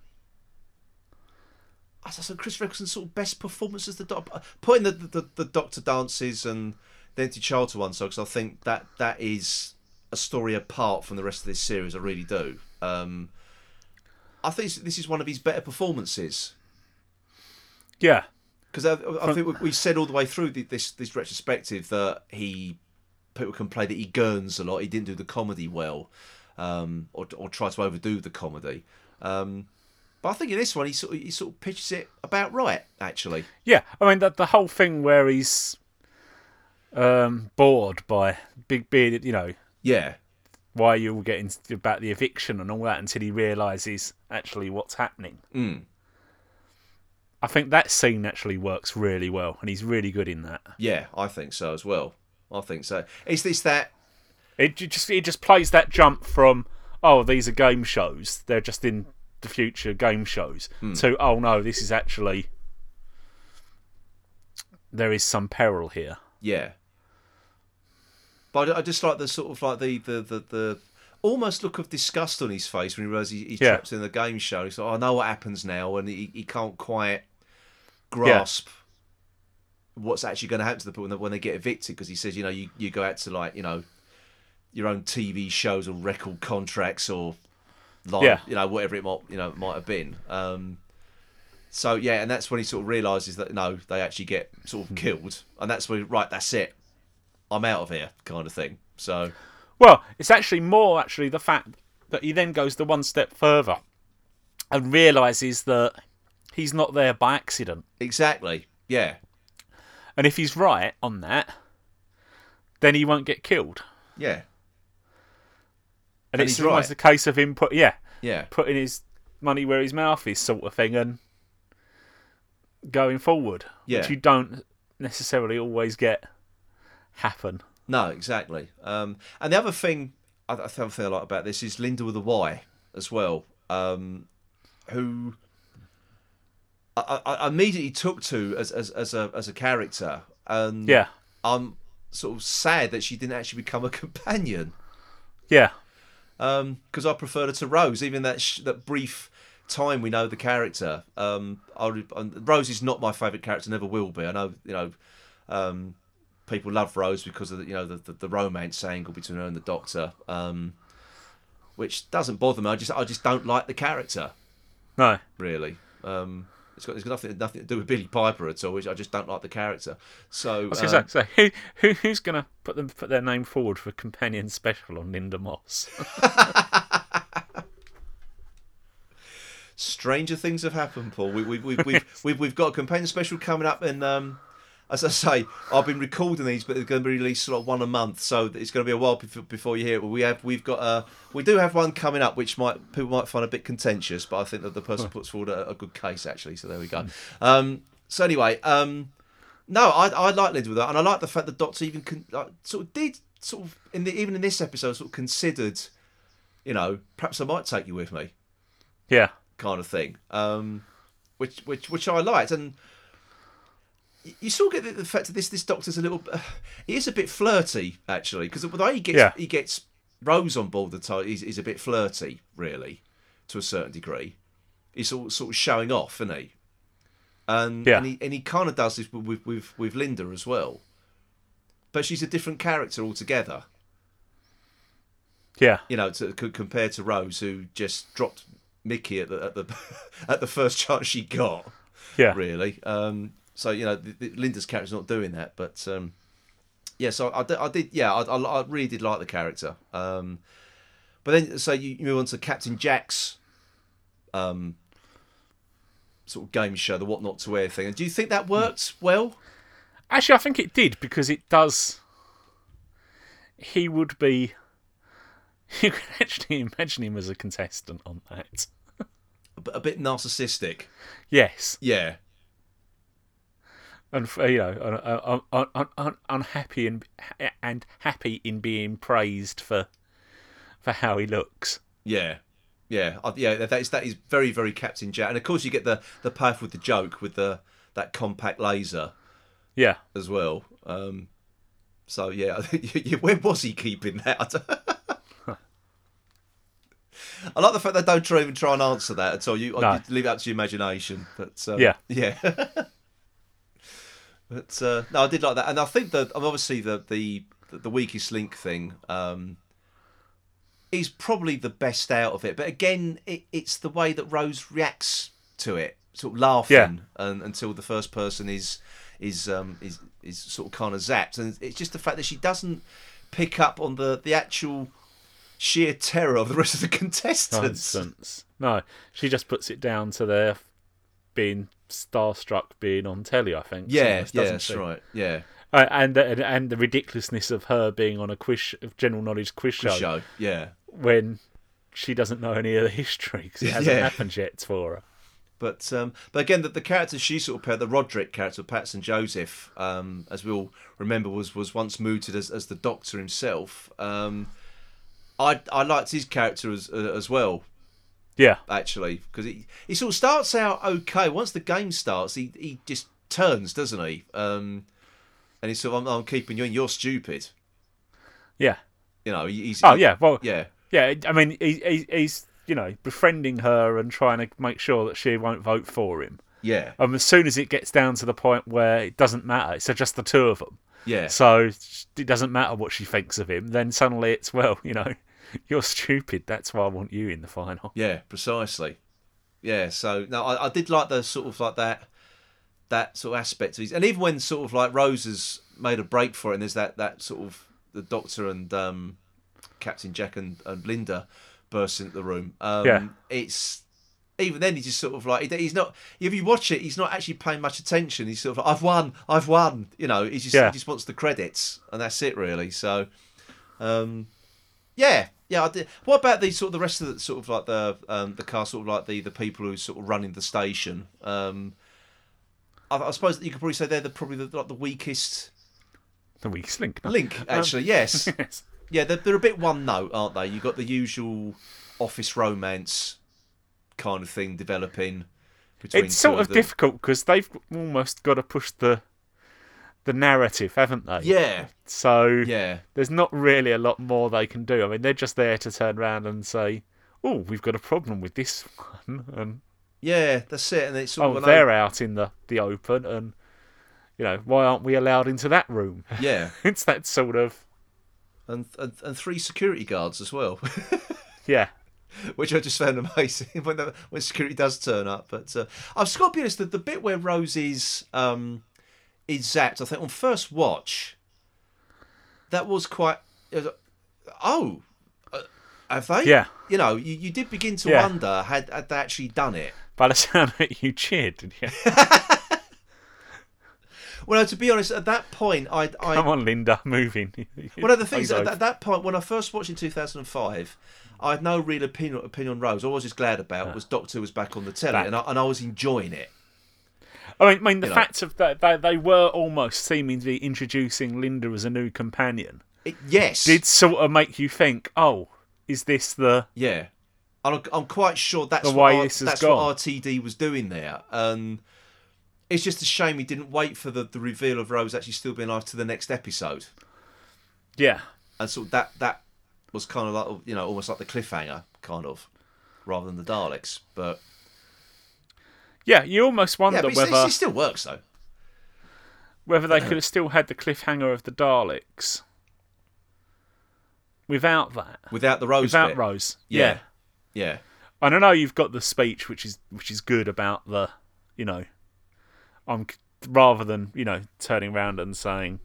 As I said, Christopher Eccleston's sort of best performance as the doctor, putting the, the the Doctor dances and the Empty Child to one side, because I think that that is a story apart from the rest of this series. I really do. Um, I think this is one of his better performances Yeah. because I, I think we- we said all the way through the, this this retrospective that he people can play that he gurns a lot. He didn't do the comedy well, um, or or try to overdo the comedy. Um, but I think in this one he sort of, he sort of pitches it about right actually. Yeah, I mean the the whole thing where he's um, bored by big bearded, you know, Yeah, why you all getting about the eviction and all that until he realizes actually what's happening. Mm. I think that scene actually works really well, and he's really good in that. yeah, I think so as well. I think so. Is this that? It just it just plays that jump from oh these are game shows, they're just in the future game shows hmm. to oh no this is actually there is some peril here. Yeah. But I just like the sort of like the the the, the almost look of disgust on his face when he realizes he, he's Yeah. trapped in the game show. He's like, "Oh, I know what happens now, and he, he can't quite grasp what's actually going to happen to the people when they, when they get evicted. Because he says, you know, you, you go out to like you know your own TV shows or record contracts or live, Yeah. you know, whatever it might you know might have been. Um, so yeah, and that's when he sort of realizes that no, they actually get sort Hmm. of killed, and that's when right, that's it, I'm out of here, kind of thing. So Well, it's actually more actually the fact that he then goes the one step further and realizes that he's not there by accident. exactly, yeah, And if he's right on that, then he won't get killed. yeah, And, And it's he's almost right. a case of him put yeah, yeah, putting his money where his mouth is sort of thing and going forward. Yeah. Which you don't necessarily always get happen. no, exactly. Um, and the other thing I, I feel feel like about this is Lynda with a Y as well, um, who I, I immediately took to as as as a as a character, and Yeah. I'm sort of sad that she didn't actually become a companion. Yeah. because I preferred her to Rose. Even that sh- that brief time we know the character. Um, I, Rose is not my favourite character, never will be. I know, you know, um, people love Rose because of the, you know the, the, the romance angle between her and the Doctor, um, which doesn't bother me. I just I just don't like the character No. really. Um, it's got, it's got nothing nothing to do with Billie Piper at all. Which I just don't like the character. So I was um, say, so who, who, who's going to put them put their name forward for companion special on Lynda Moss? stranger things have happened, Paul. We, we, we, we've, we've, we've got a companion special coming up, and um, as I say, I've been recording these, but they're going to be released sort of one a month, so it's going to be a while before, you hear it. We have, we've got, a, we do have one coming up, which might people might find a bit contentious, but I think that the person puts forward a, a good case actually. So there we go. Um, so anyway, um, no, I, I like Lynda with that, and I like the fact that Doctor even con- like, sort of did sort of in the even in this episode sort of considered, you know, perhaps I might take you with me yeah. kind of thing, um, which which which I liked, and you still get the, the fact that this this doctor's a little, he is a bit flirty actually, because the way he gets Yeah. he gets Rose on board the time, he's, he's a bit flirty really, to a certain degree. He's of, sort of showing off, isn't he? And Yeah. and he and he kind of does this with with with Lynda as well, but she's a different character altogether Yeah. you know, to compared to Rose, who just dropped Mickey at the at the at the first chance she got. Yeah. Really. Um, so you know, the, the, Lynda's character's not doing that, but um, yeah. So I, did- I did, yeah, I, I, I really did like the character. Um, but then, so you, you move on to Captain Jack's um, sort of game show, the what not to wear thing. And do you think that worked well? Actually, I think it did because it does. He would be. You can actually imagine him as a contestant on that. A bit narcissistic. Yes, Yeah. And you know, un, un, un, un, unhappy and and happy in being praised for for how he looks. Yeah, yeah, yeah. That is that is very very Captain Jack, and of course you get the the path with the joke with the that compact laser Yeah, as well. Um, so yeah, where was he keeping that? I like the fact they don't try, even try and answer that at all. You, No. you leave it up to your imagination. But um, Yeah. yeah. but uh, no, I did like that, and I think that obviously the the the weakest link thing um, is probably the best out of it. But again, it, it's the way that Rose reacts to it, sort of laughing, Yeah. and, until the first person is is um, is is sort of kind of zapped, and it's just the fact that she doesn't pick up on the the actual sheer terror of the rest of the contestants. nonsense. No, she just puts it down to their being starstruck, being on telly. I think. Yeah, almost, yeah, that's she? right. Yeah, Uh, and, and and the ridiculousness of her being on a quiz, general knowledge quiz show, show. Yeah, when she doesn't know any of the history because it hasn't Yeah. happened yet for her. but um, but again, the, the character she sort of paired, the Roderick character, Paterson Joseph, um, as we all remember, was was once mooted as, as the Doctor himself. Um, I I liked his character as uh, as well. Yeah, actually, because he, he sort of starts out okay. Once the game starts, he, he just turns, doesn't he? Um, and he's sort of, I'm, I'm keeping you in, you're stupid. yeah. You know, he's. Oh yeah, well, Yeah. yeah. I mean, he, he, he's you know befriending her and trying to make sure that she won't vote for him. Yeah. Um, as soon as it gets down to the point where it doesn't matter, it's just the two of them. Yeah. So it doesn't matter what she thinks of him. Then suddenly it's well, you know, you're stupid. That's why I want you in the final. Yeah, precisely. Yeah, so no, I, I did like the sort of like that that sort of aspect of his, and even when sort of like Rose has made a break for it, and there's that that sort of the Doctor and um, Captain Jack and, and Lynda burst into the room. Um, Yeah. it's even then he's just sort of like he's not. If you watch it, he's not actually paying much attention. He's sort of like, I've won, I've won. You know, he just Yeah. he just wants the credits, and that's it really. So. Um, yeah, yeah. I did. What about the sort of the rest of the sort of like the um, the cast, sort of like the the people who sort of running the station? Um, I, I suppose that you could probably say they're the, probably the, like the weakest The weakest link. no? link. Um, Actually, yes, yes. yeah. They're, they're a bit one note, aren't they? You've got the usual office romance kind of thing developing. Between It's sort of them. difficult because they've almost got to push the the narrative, haven't they? Yeah, So yeah, there's not really a lot more they can do. I mean, they're just there to turn around and say, oh, we've got a problem with this one, and Yeah, that's it. And it's sort oh, they're out in the the open, and you know, why aren't we allowed into that room? yeah, it's that sort of and, and and three security guards as well, yeah, which I just found amazing when the, when security does turn up. But uh, I've got to be honest, the, the bit where Rose is um, is zapped, I think on first watch, that was quite. was Oh, uh, have they? Yeah. You know, you, you did begin to Yeah. wonder had had they actually done it. By the sound of it, you cheered, didn't you? Well, no, to be honest, at that point, I I Come on, Lynda, moving. One of the things Photo. at that, point, when I first watched in 2005, I had no real opinion, opinion on Rose. All I was just glad about was Doctor was back on the telly, That- and, I, and I was enjoying it. I mean, I mean the you know. fact of that they, they were almost seeming to be introducing Lynda as a new companion it yes. did sort of make you think, oh, is this the Yeah. I'm, I'm quite sure that's, what, R- that's gone. what RTD was doing there. And it's just a shame he didn't wait for the, the reveal of Rose actually still being alive to the next episode. yeah? And so that that was kind of like, you know, almost like the cliffhanger, kind of, rather than the Daleks. But, Yeah, you almost yeah, wonder but whether it still works, though. whether they could have still had the cliffhanger of the Daleks without that, Without the Rose without bit. Rose. Yeah. Yeah. And I know you've got the speech, which is which is good about the, you know, I'm rather than you know turning around and saying,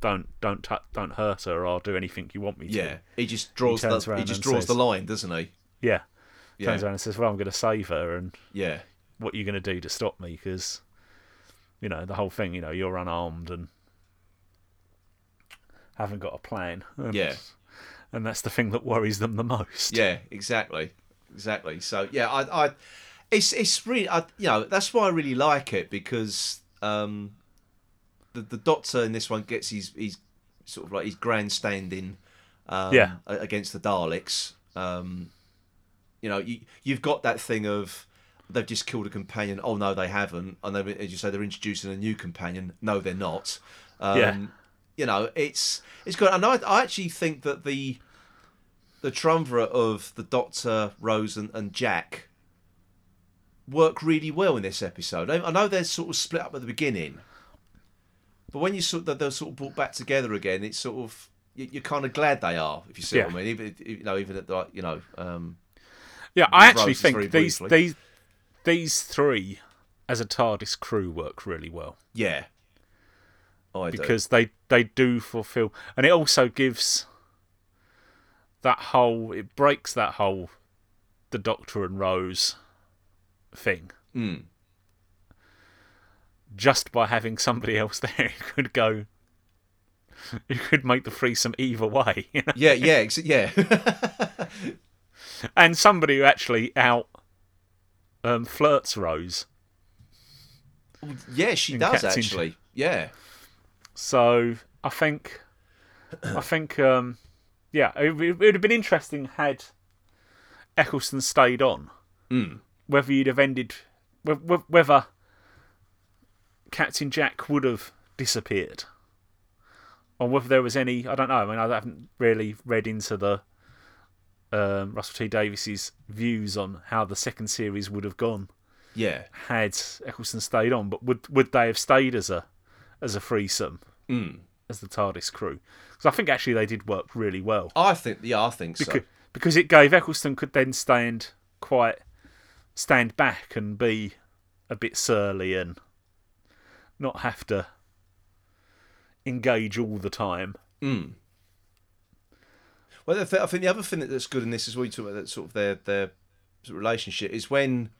don't don't tu- don't hurt her or I'll do anything you want me to. Yeah, he just draws turns the he just and draws the line, doesn't he? yeah. Yeah. Turns around and says, "Well, I'm going to save her, and Yeah, what are you going to do to stop me? Because, you know, the whole thing, you know, you're unarmed and haven't got a plan. And, yeah, and that's the thing that worries them the most. yeah, exactly, exactly. So yeah, I, I, it's it's really, I, you know, that's why I really like it because um, the the Doctor in this one gets his his sort of like his grandstanding um, Yeah. against the Daleks. Um, you know, you you've got that thing of. They've just killed a companion. Oh no, they haven't. And they, as you say, they're introducing a new companion. No, they're not. Um, Yeah. you know, it's it's good. And I, I actually think that the the triumvirate of the Doctor, Rose, and, and Jack work really well in this episode. I, I know they're sort of split up at the beginning, but when you sort of, they're sort of brought back together again, it's sort of you, you're kind of glad they are, if you see what I mean. Even you know, even at the you know, um, Yeah, I actually Rose think these briefly. these these three as a TARDIS crew work really well yeah, I do. because they they do fulfill, and it also gives that whole it breaks that whole the Doctor and Rose thing. Mm. Just by having somebody else there, you could go. You could make the threesome either way, you know? yeah, yeah, yeah, and somebody who actually out um, flirts Rose. yeah. She does Captain actually. Yeah, So I think, I think, um, yeah, it, it would have been interesting had Eccleston stayed on. Mm. Whether you'd have ended, wh- wh- whether Captain Jack would have disappeared, or whether there was any. I don't know. I mean, I haven't really read into the um, Russell T Davies's views on how the second series would have gone yeah, had Eccleston stayed on, but would would they have stayed as a as a threesome Mm. as the TARDIS crew? Because I think actually they did work really well I think. Yeah, I think so. because because it gave Eccleston could then stand quite stand back and be a bit surly and not have to engage all the time. Mm. Well, I thi- I think the other thing that's good in this is we talk about that sort of their their sort of relationship is when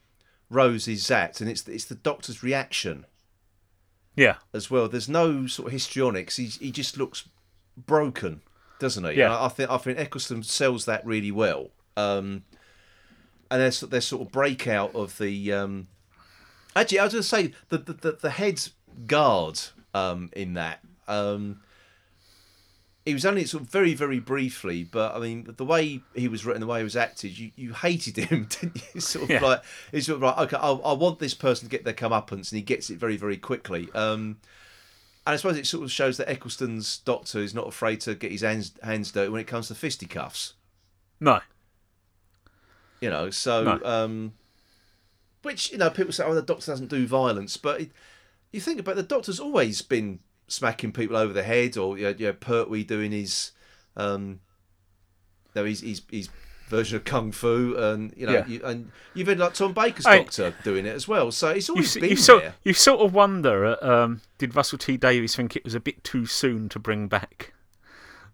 Rose is zapped, and it's it's the Doctor's reaction Yeah, as well. There's no sort of histrionics. He he just looks broken, doesn't he? Yeah. I, I think I think Eccleston sells that really well. Um, and there's there's sort of breakout of the. Um, actually, I was going to say the the the, the head guard um, in that. Um, he was only sort of very, very briefly, but I mean, the way he was written, the way he was acted, you, you hated him, didn't you? Sort of Yeah. like, he's sort of like, okay, I, I want this person to get their comeuppance, and he gets it very, very quickly. Um, and I suppose it sort of shows that Eccleston's doctor is not afraid to get his hands, hands dirty when it comes to fisticuffs. no, You know, so No. um, which you know people say, oh, the Doctor doesn't do violence, but it, you think about it, the Doctor's always been smacking people over the head, or you know, you know Pertwee doing his, um, no, his his, his version of kung fu, and you know, Yeah. you, and you've had like Tom Baker's Hey. Doctor doing it as well. So it's You, always s- been you, sort, there. you sort of wonder, uh, um, did Russell T Davies think it was a bit too soon to bring back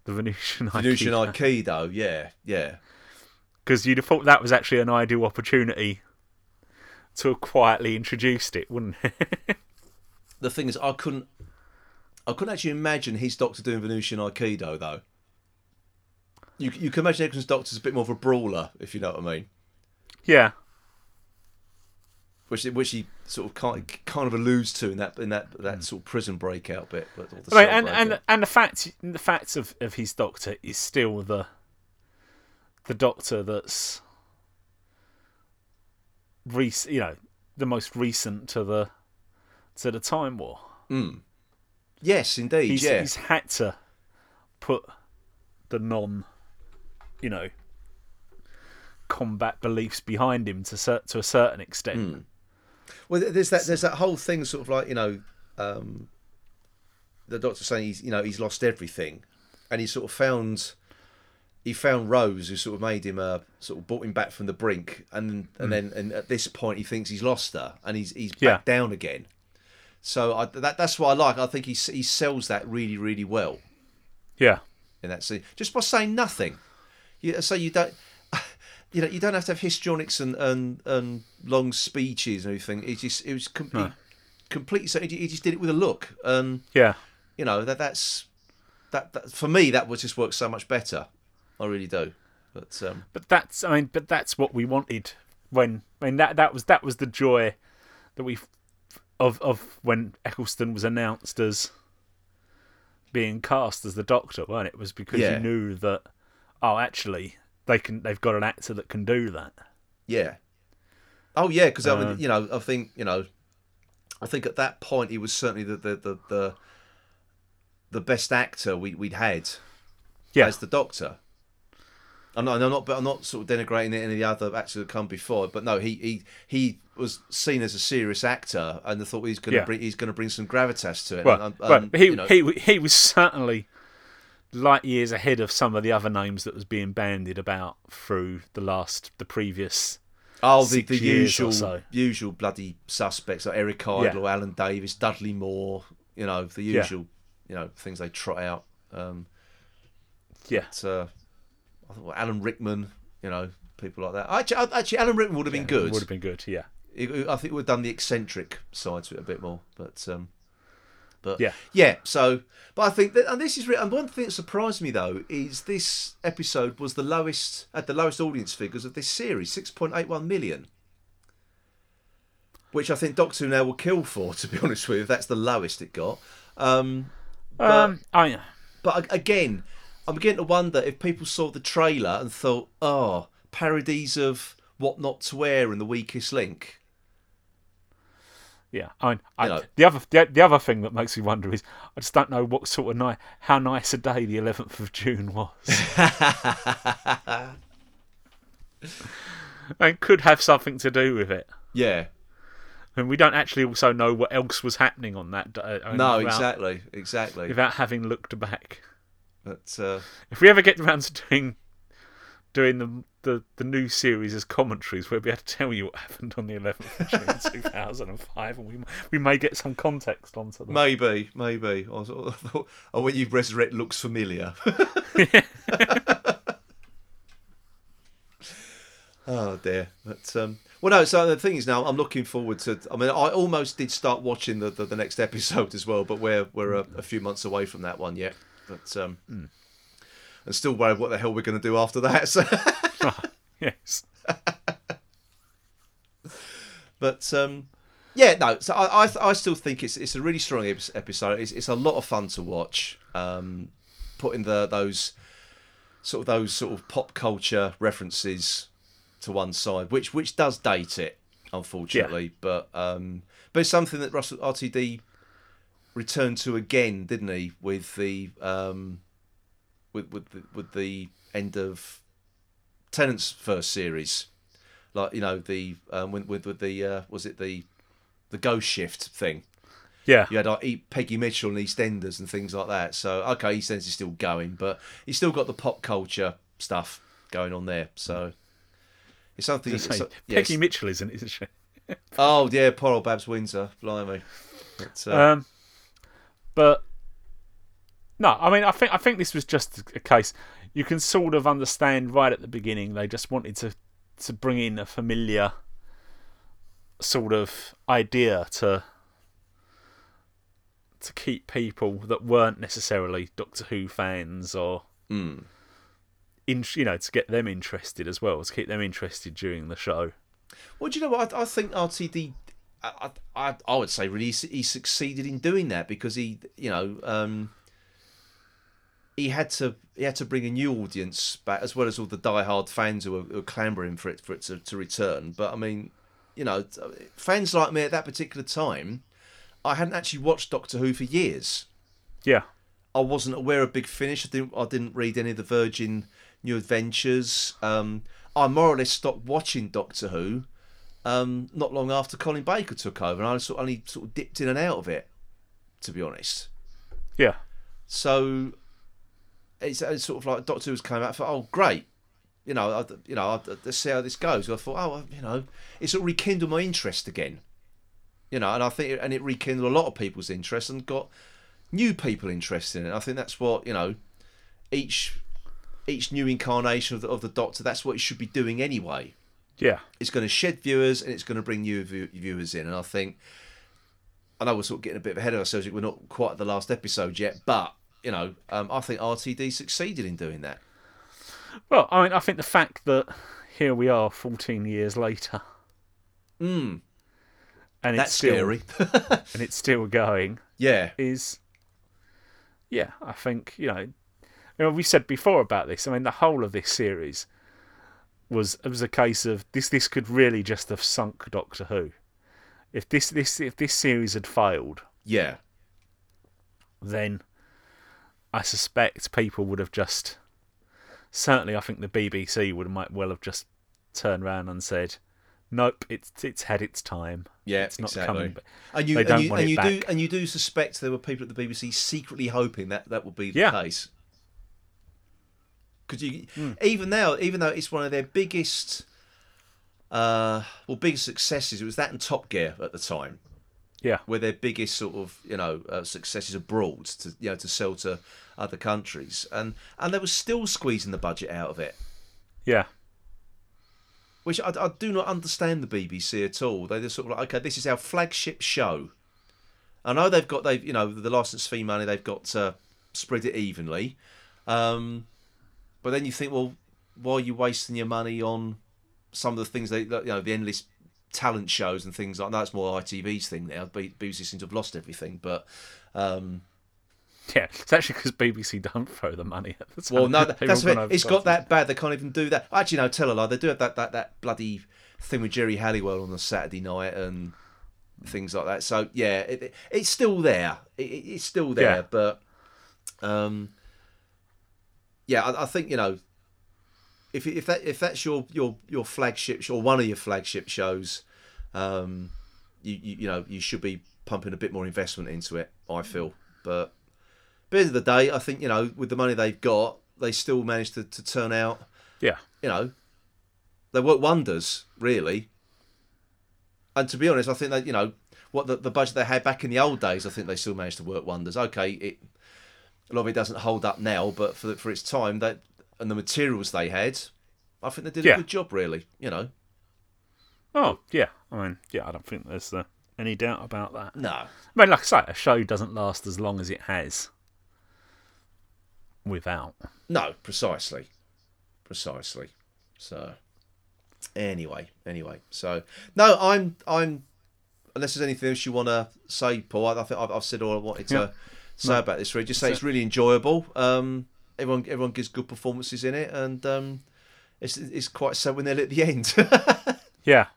the Venusian Venusian Aikido? Aikido, yeah, yeah. Because you'd have thought that was actually an ideal opportunity to have quietly introduced it, wouldn't it? The thing is, I couldn't, I couldn't actually imagine his Doctor doing Venusian Aikido though. You you can imagine Eccleston's Doctor's a bit more of a brawler, if you know what I mean. yeah. which which he sort of kind kind of alludes to in that in that that hmm. sort of prison breakout bit. But or the Right, and, and breakout. and the fact the fact of, of his doctor is still the the doctor that's rec- you know the most recent to the to the time war. Hmm. Yes, indeed, He's yeah, he's had to put the non you know combat beliefs behind him to cer- to a certain extent. Well, there's that there's that whole thing, sort of like you know, um, the doctor saying he's you know he's lost everything, and he sort of found he found Rose, who sort of made him uh, sort of brought him back from the brink, and and then and at this point he thinks he's lost her, and he's he's back Yeah. down again. So I, that that's what I like. I think he he sells that really really well. Yeah. in that scene just by saying nothing. You, so you don't, you know, you don't have to have histrionics and and, and long speeches and everything. It just it was com- No. he completely. So he, he just did it with a look, and Yeah. you know that that's that, that for me that would just work so much better. I really do. But um, But that's I mean, but that's what we wanted when I mean that that was that was the joy that we of of when Eccleston was announced as being cast as the Doctor, weren't it? It was because Yeah. you knew that oh, actually they can they've got an actor that can do that. yeah, oh yeah, because I Uh, mean, you know, I think you know, I think at that point he was certainly the the the the, the best actor we we'd had. Yeah, as the Doctor. I'm not, I'm not, but I'm not sort of denigrating any of the other actors that come before. But no, he he he was seen as a serious actor, and I thought he's going to Yeah. bring he's going to bring some gravitas to it. well, And, well, um, he you know, he he was certainly light years ahead of some of the other names that was being bandied about through the last the previous oh, the, the usual so. usual bloody suspects like Eric Idle, Yeah. Alan Davies, Dudley Moore. You know the Yeah. usual, you know things they trot out. Um, yeah but, uh, I thought well, Alan Rickman. You know people like that. Actually, actually Alan Rickman would have been good. would have been good. Yeah, I think we've done the eccentric side to it a bit more, but um, but Yeah. yeah. So, but I think that, and this is and one thing that surprised me though is this episode was the lowest at the lowest audience figures of this series, six point eight one million, which I think Doctor Who now will kill for. To be honest with you, that's the lowest it got. Um, um, I but again, I'm beginning to wonder if people saw the trailer and thought, oh, parodies of what not to wear and the weakest link. Yeah, I, mean, I know. the other the, the other thing that makes me wonder is I just don't know what sort of night how nice a day the eleventh of June was. and could have something to do with it. Yeah. And we don't actually also know what else was happening on that day. I mean, No, without, exactly, exactly. Without having looked back, But uh, if we ever get around to doing doing the the, the new series as commentaries, we'll be able to tell you what happened on the eleventh of June, two thousand and five, and we we may get some context onto them. maybe, maybe. I I thought, oh, when you resurrect looks familiar. oh dear. But um, well, no. So the thing is, now I'm looking forward to. I mean, I almost did start watching the the, the next episode as well, but we're we're a, a few months away from that one yet. But um, and still worried what the hell we're going to do after that. So. yes. But um, yeah, no. So I, I, I still think it's it's a really strong episode. It's, it's a lot of fun to watch. Um, putting the those sort of those sort of pop culture references to one side, which which does date it, unfortunately. But um, but it's something that Russell RTD returned to again, didn't he? With the um, with with the, with the end of Tennant's first series like you know the um, with, with with the uh, was it the the ghost shift thing. Yeah. You had like Peggy Mitchell and EastEnders and things like that. So okay, EastEnders is still going, but he's still got the pop culture stuff going on there. So it's something. It's- saying, yes. Peggy Mitchell isn't, isn't she? Oh yeah, poor old Babs Windsor, blimey. But, uh, Um, but no, I mean, I think I think this was just a case. You can sort of understand right at the beginning they just wanted to to bring in a familiar sort of idea to to keep people that weren't necessarily Doctor Who fans or Hmm. in, you know to get them interested as well to keep them interested during the show. Well, do you know what? I, I think RTD, I, I, I would say, really, he, he succeeded in doing that because he, you know, um, he had to he had to bring a new audience back as well as all the diehard fans who were, who were clambering for it for it to, to return. But I mean, you know, fans like me at that particular time, I hadn't actually watched Doctor Who for years. Yeah, I wasn't aware of Big Finish. I didn't. I didn't read any of the Virgin New Adventures. Um, I more or less stopped watching Doctor Who um, not long after Colin Baker took over, and I sort only sort of dipped in and out of it, to be honest. yeah, So it's, it's sort of like Doctor Who's came out. Thought, oh great, you know, I, you know, I, let's see how this goes. I thought, oh, you know, it sort of rekindled my interest again. You know, and I think, and it rekindled a lot of people's interest and got new people interested in it. I think that's what you know, each each new incarnation of the, of the Doctor. That's what it should be doing anyway. Yeah. It's going to shed viewers and it's going to bring new view- viewers in. And I think, I know we're sort of getting a bit ahead of ourselves. We're not quite at the last episode yet, but you know, um, I think RTD succeeded in doing that. Well, I mean, I think the fact that here we are, fourteen years later, Mm, and it's still scary. and it's still going yeah, is, yeah, I think you know, you know, we said before about this. I mean, the whole of this series was it was a case of this. This could really just have sunk Doctor Who. If this this if this series had failed, yeah, then I suspect people would have just. Certainly, I think the BBC would might well have just turned around and said, "Nope, it's it's had its time. yeah, it's not exactly. coming." And you they don't you, want and it you do and you do suspect there were people at the BBC secretly hoping that that would be the Yeah. case. Because you, Hmm. even now, even though it's one of their biggest, uh, well, biggest successes, it was that and Top Gear at the time. yeah, were their biggest sort of you know uh, successes abroad to you know to sell to other countries. And and they were still squeezing the budget out of it. Yeah, which I, I do not understand the BBC at all. They just sort of like okay this is our flagship show. I know they've got they've you know the license fee money they've got to spread it evenly. Um, but then you think well why are you wasting your money on some of the things they you know the endless talent shows and things like that. That's more ITV's thing now. BBC seems to have lost everything, but um, yeah. It's actually because BBC don't throw the money at the time. well, no, that's all It's got that bad. They can't even do that. Actually, no, tell a lie. They do have that that that bloody thing with Geri Halliwell on a Saturday night and things like that. So yeah, it, it- it's still there. It, it- it's still there, Yeah. but um, yeah, I, I think you know. If, if that if that's your your your flagship sh- or one of your flagship shows, um, you, you you know you should be pumping a bit more investment into it. I feel, but at the end of the day, I think you know with the money they've got, they still managed to, to turn out. Yeah, You know, they work wonders, really. And to be honest, I think that you know what the, the budget they had back in the old days, I think they still managed to work wonders. Okay, it a lot of it doesn't hold up now, but for for its time, that and the materials they had, I think they did Yeah. a good job. Really, you know. Oh, yeah. I mean, yeah, I don't think there's uh, any doubt about that. No, I mean, like I say, a show doesn't last as long as it has without. No, precisely, precisely. So, anyway, anyway, so no, I'm, I'm. Unless there's anything else you want to say, Paul, I think I've, I've said all I wanted to Yeah. Say about this. Really, just say it's really enjoyable. Um, everyone, everyone gives good performances in it, and um, it's it's quite sad when they're at the end. Yeah.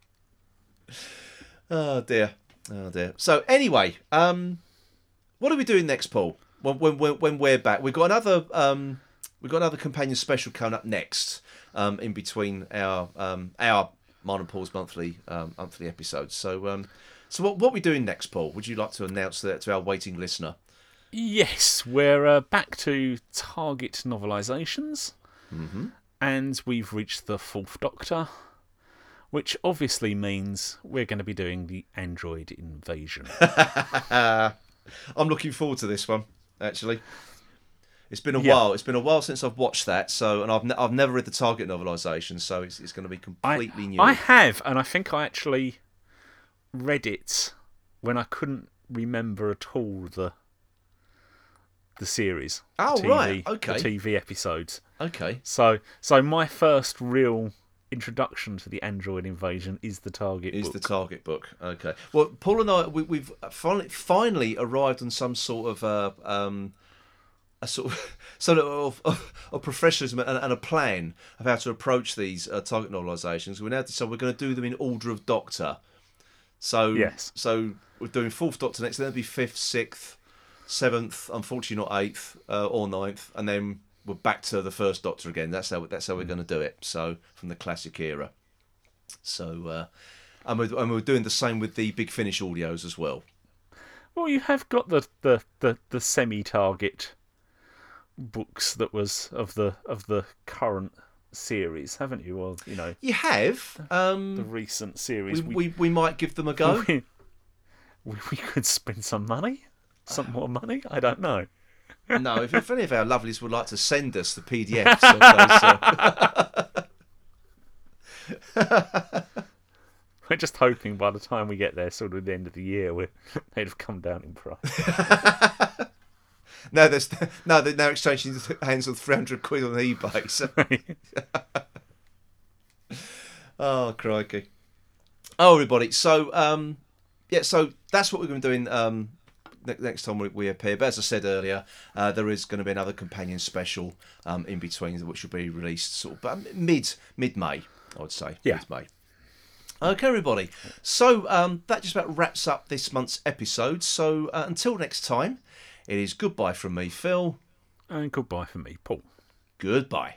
oh dear, oh dear. So anyway, um, what are we doing next, Paul? When when when, when we're back, we've got another um, we've got another companion special coming up next. Um, in between our um, our and Paul's monthly um, monthly episodes. So, um, so what what are we doing next, Paul? Would you like to announce that to our waiting listener? Yes, we're uh, back to Target novelisations, mm-hmm. and we've reached the fourth Doctor, which obviously means we're going to be doing the Android invasion. I'm looking forward to this one. Actually, it's been a Yeah. while. It's been a while since I've watched that. So, and I've ne- I've never read the Target novelisation, so it's it's going to be I, completely new. I have, and I think I actually read it when I couldn't remember at all the the series. Oh, the TV, right, okay. The TV episodes. Okay. So, so my first real introduction to the Android invasion is the Target Is book. the target book okay? Well, Paul and I we, we've finally finally arrived on some sort of uh, um, a sort of sort of, of, of professionalism and, and a plan of how to approach these uh, target novelisations. We now decided we're going to do them in order of Doctor. So Yes. so we're doing fourth Doctor next. Then it'll be fifth, sixth, seventh. Unfortunately, not eighth uh, or ninth, and then we're back to the first Doctor again. That's how that's how we're going to do it. So from the classic era. So, uh, and, we're, and we're doing the same with the Big Finish audios as well. Well, you have got the the, the, the semi-Target books that was of the of the current series, haven't you? Well, you know, You have. the Um, recent we, series. we, we might give them a go. we, we, we could spend some money, some more money. I don't know. no, if, if any of our lovelies would like to send us the PDFs those, uh, We're just hoping by the time we get there, sort of the end of the year, we're, they'd have come down in price. no, there's no, they're now exchanging hands on three hundred quid on eBay. So. oh crikey! Oh, everybody. So, um, yeah, so that's what we're going to be doing um, next time we, we appear. But as I said earlier, uh, there is going to be another companion special um, in between, which will be released sort of mid mid May, I would say. Yeah. Mid May. Okay, everybody. So um, that just about wraps up this month's episode. So uh, until next time, it is goodbye from me, Phil. And goodbye from me, Paul. Goodbye.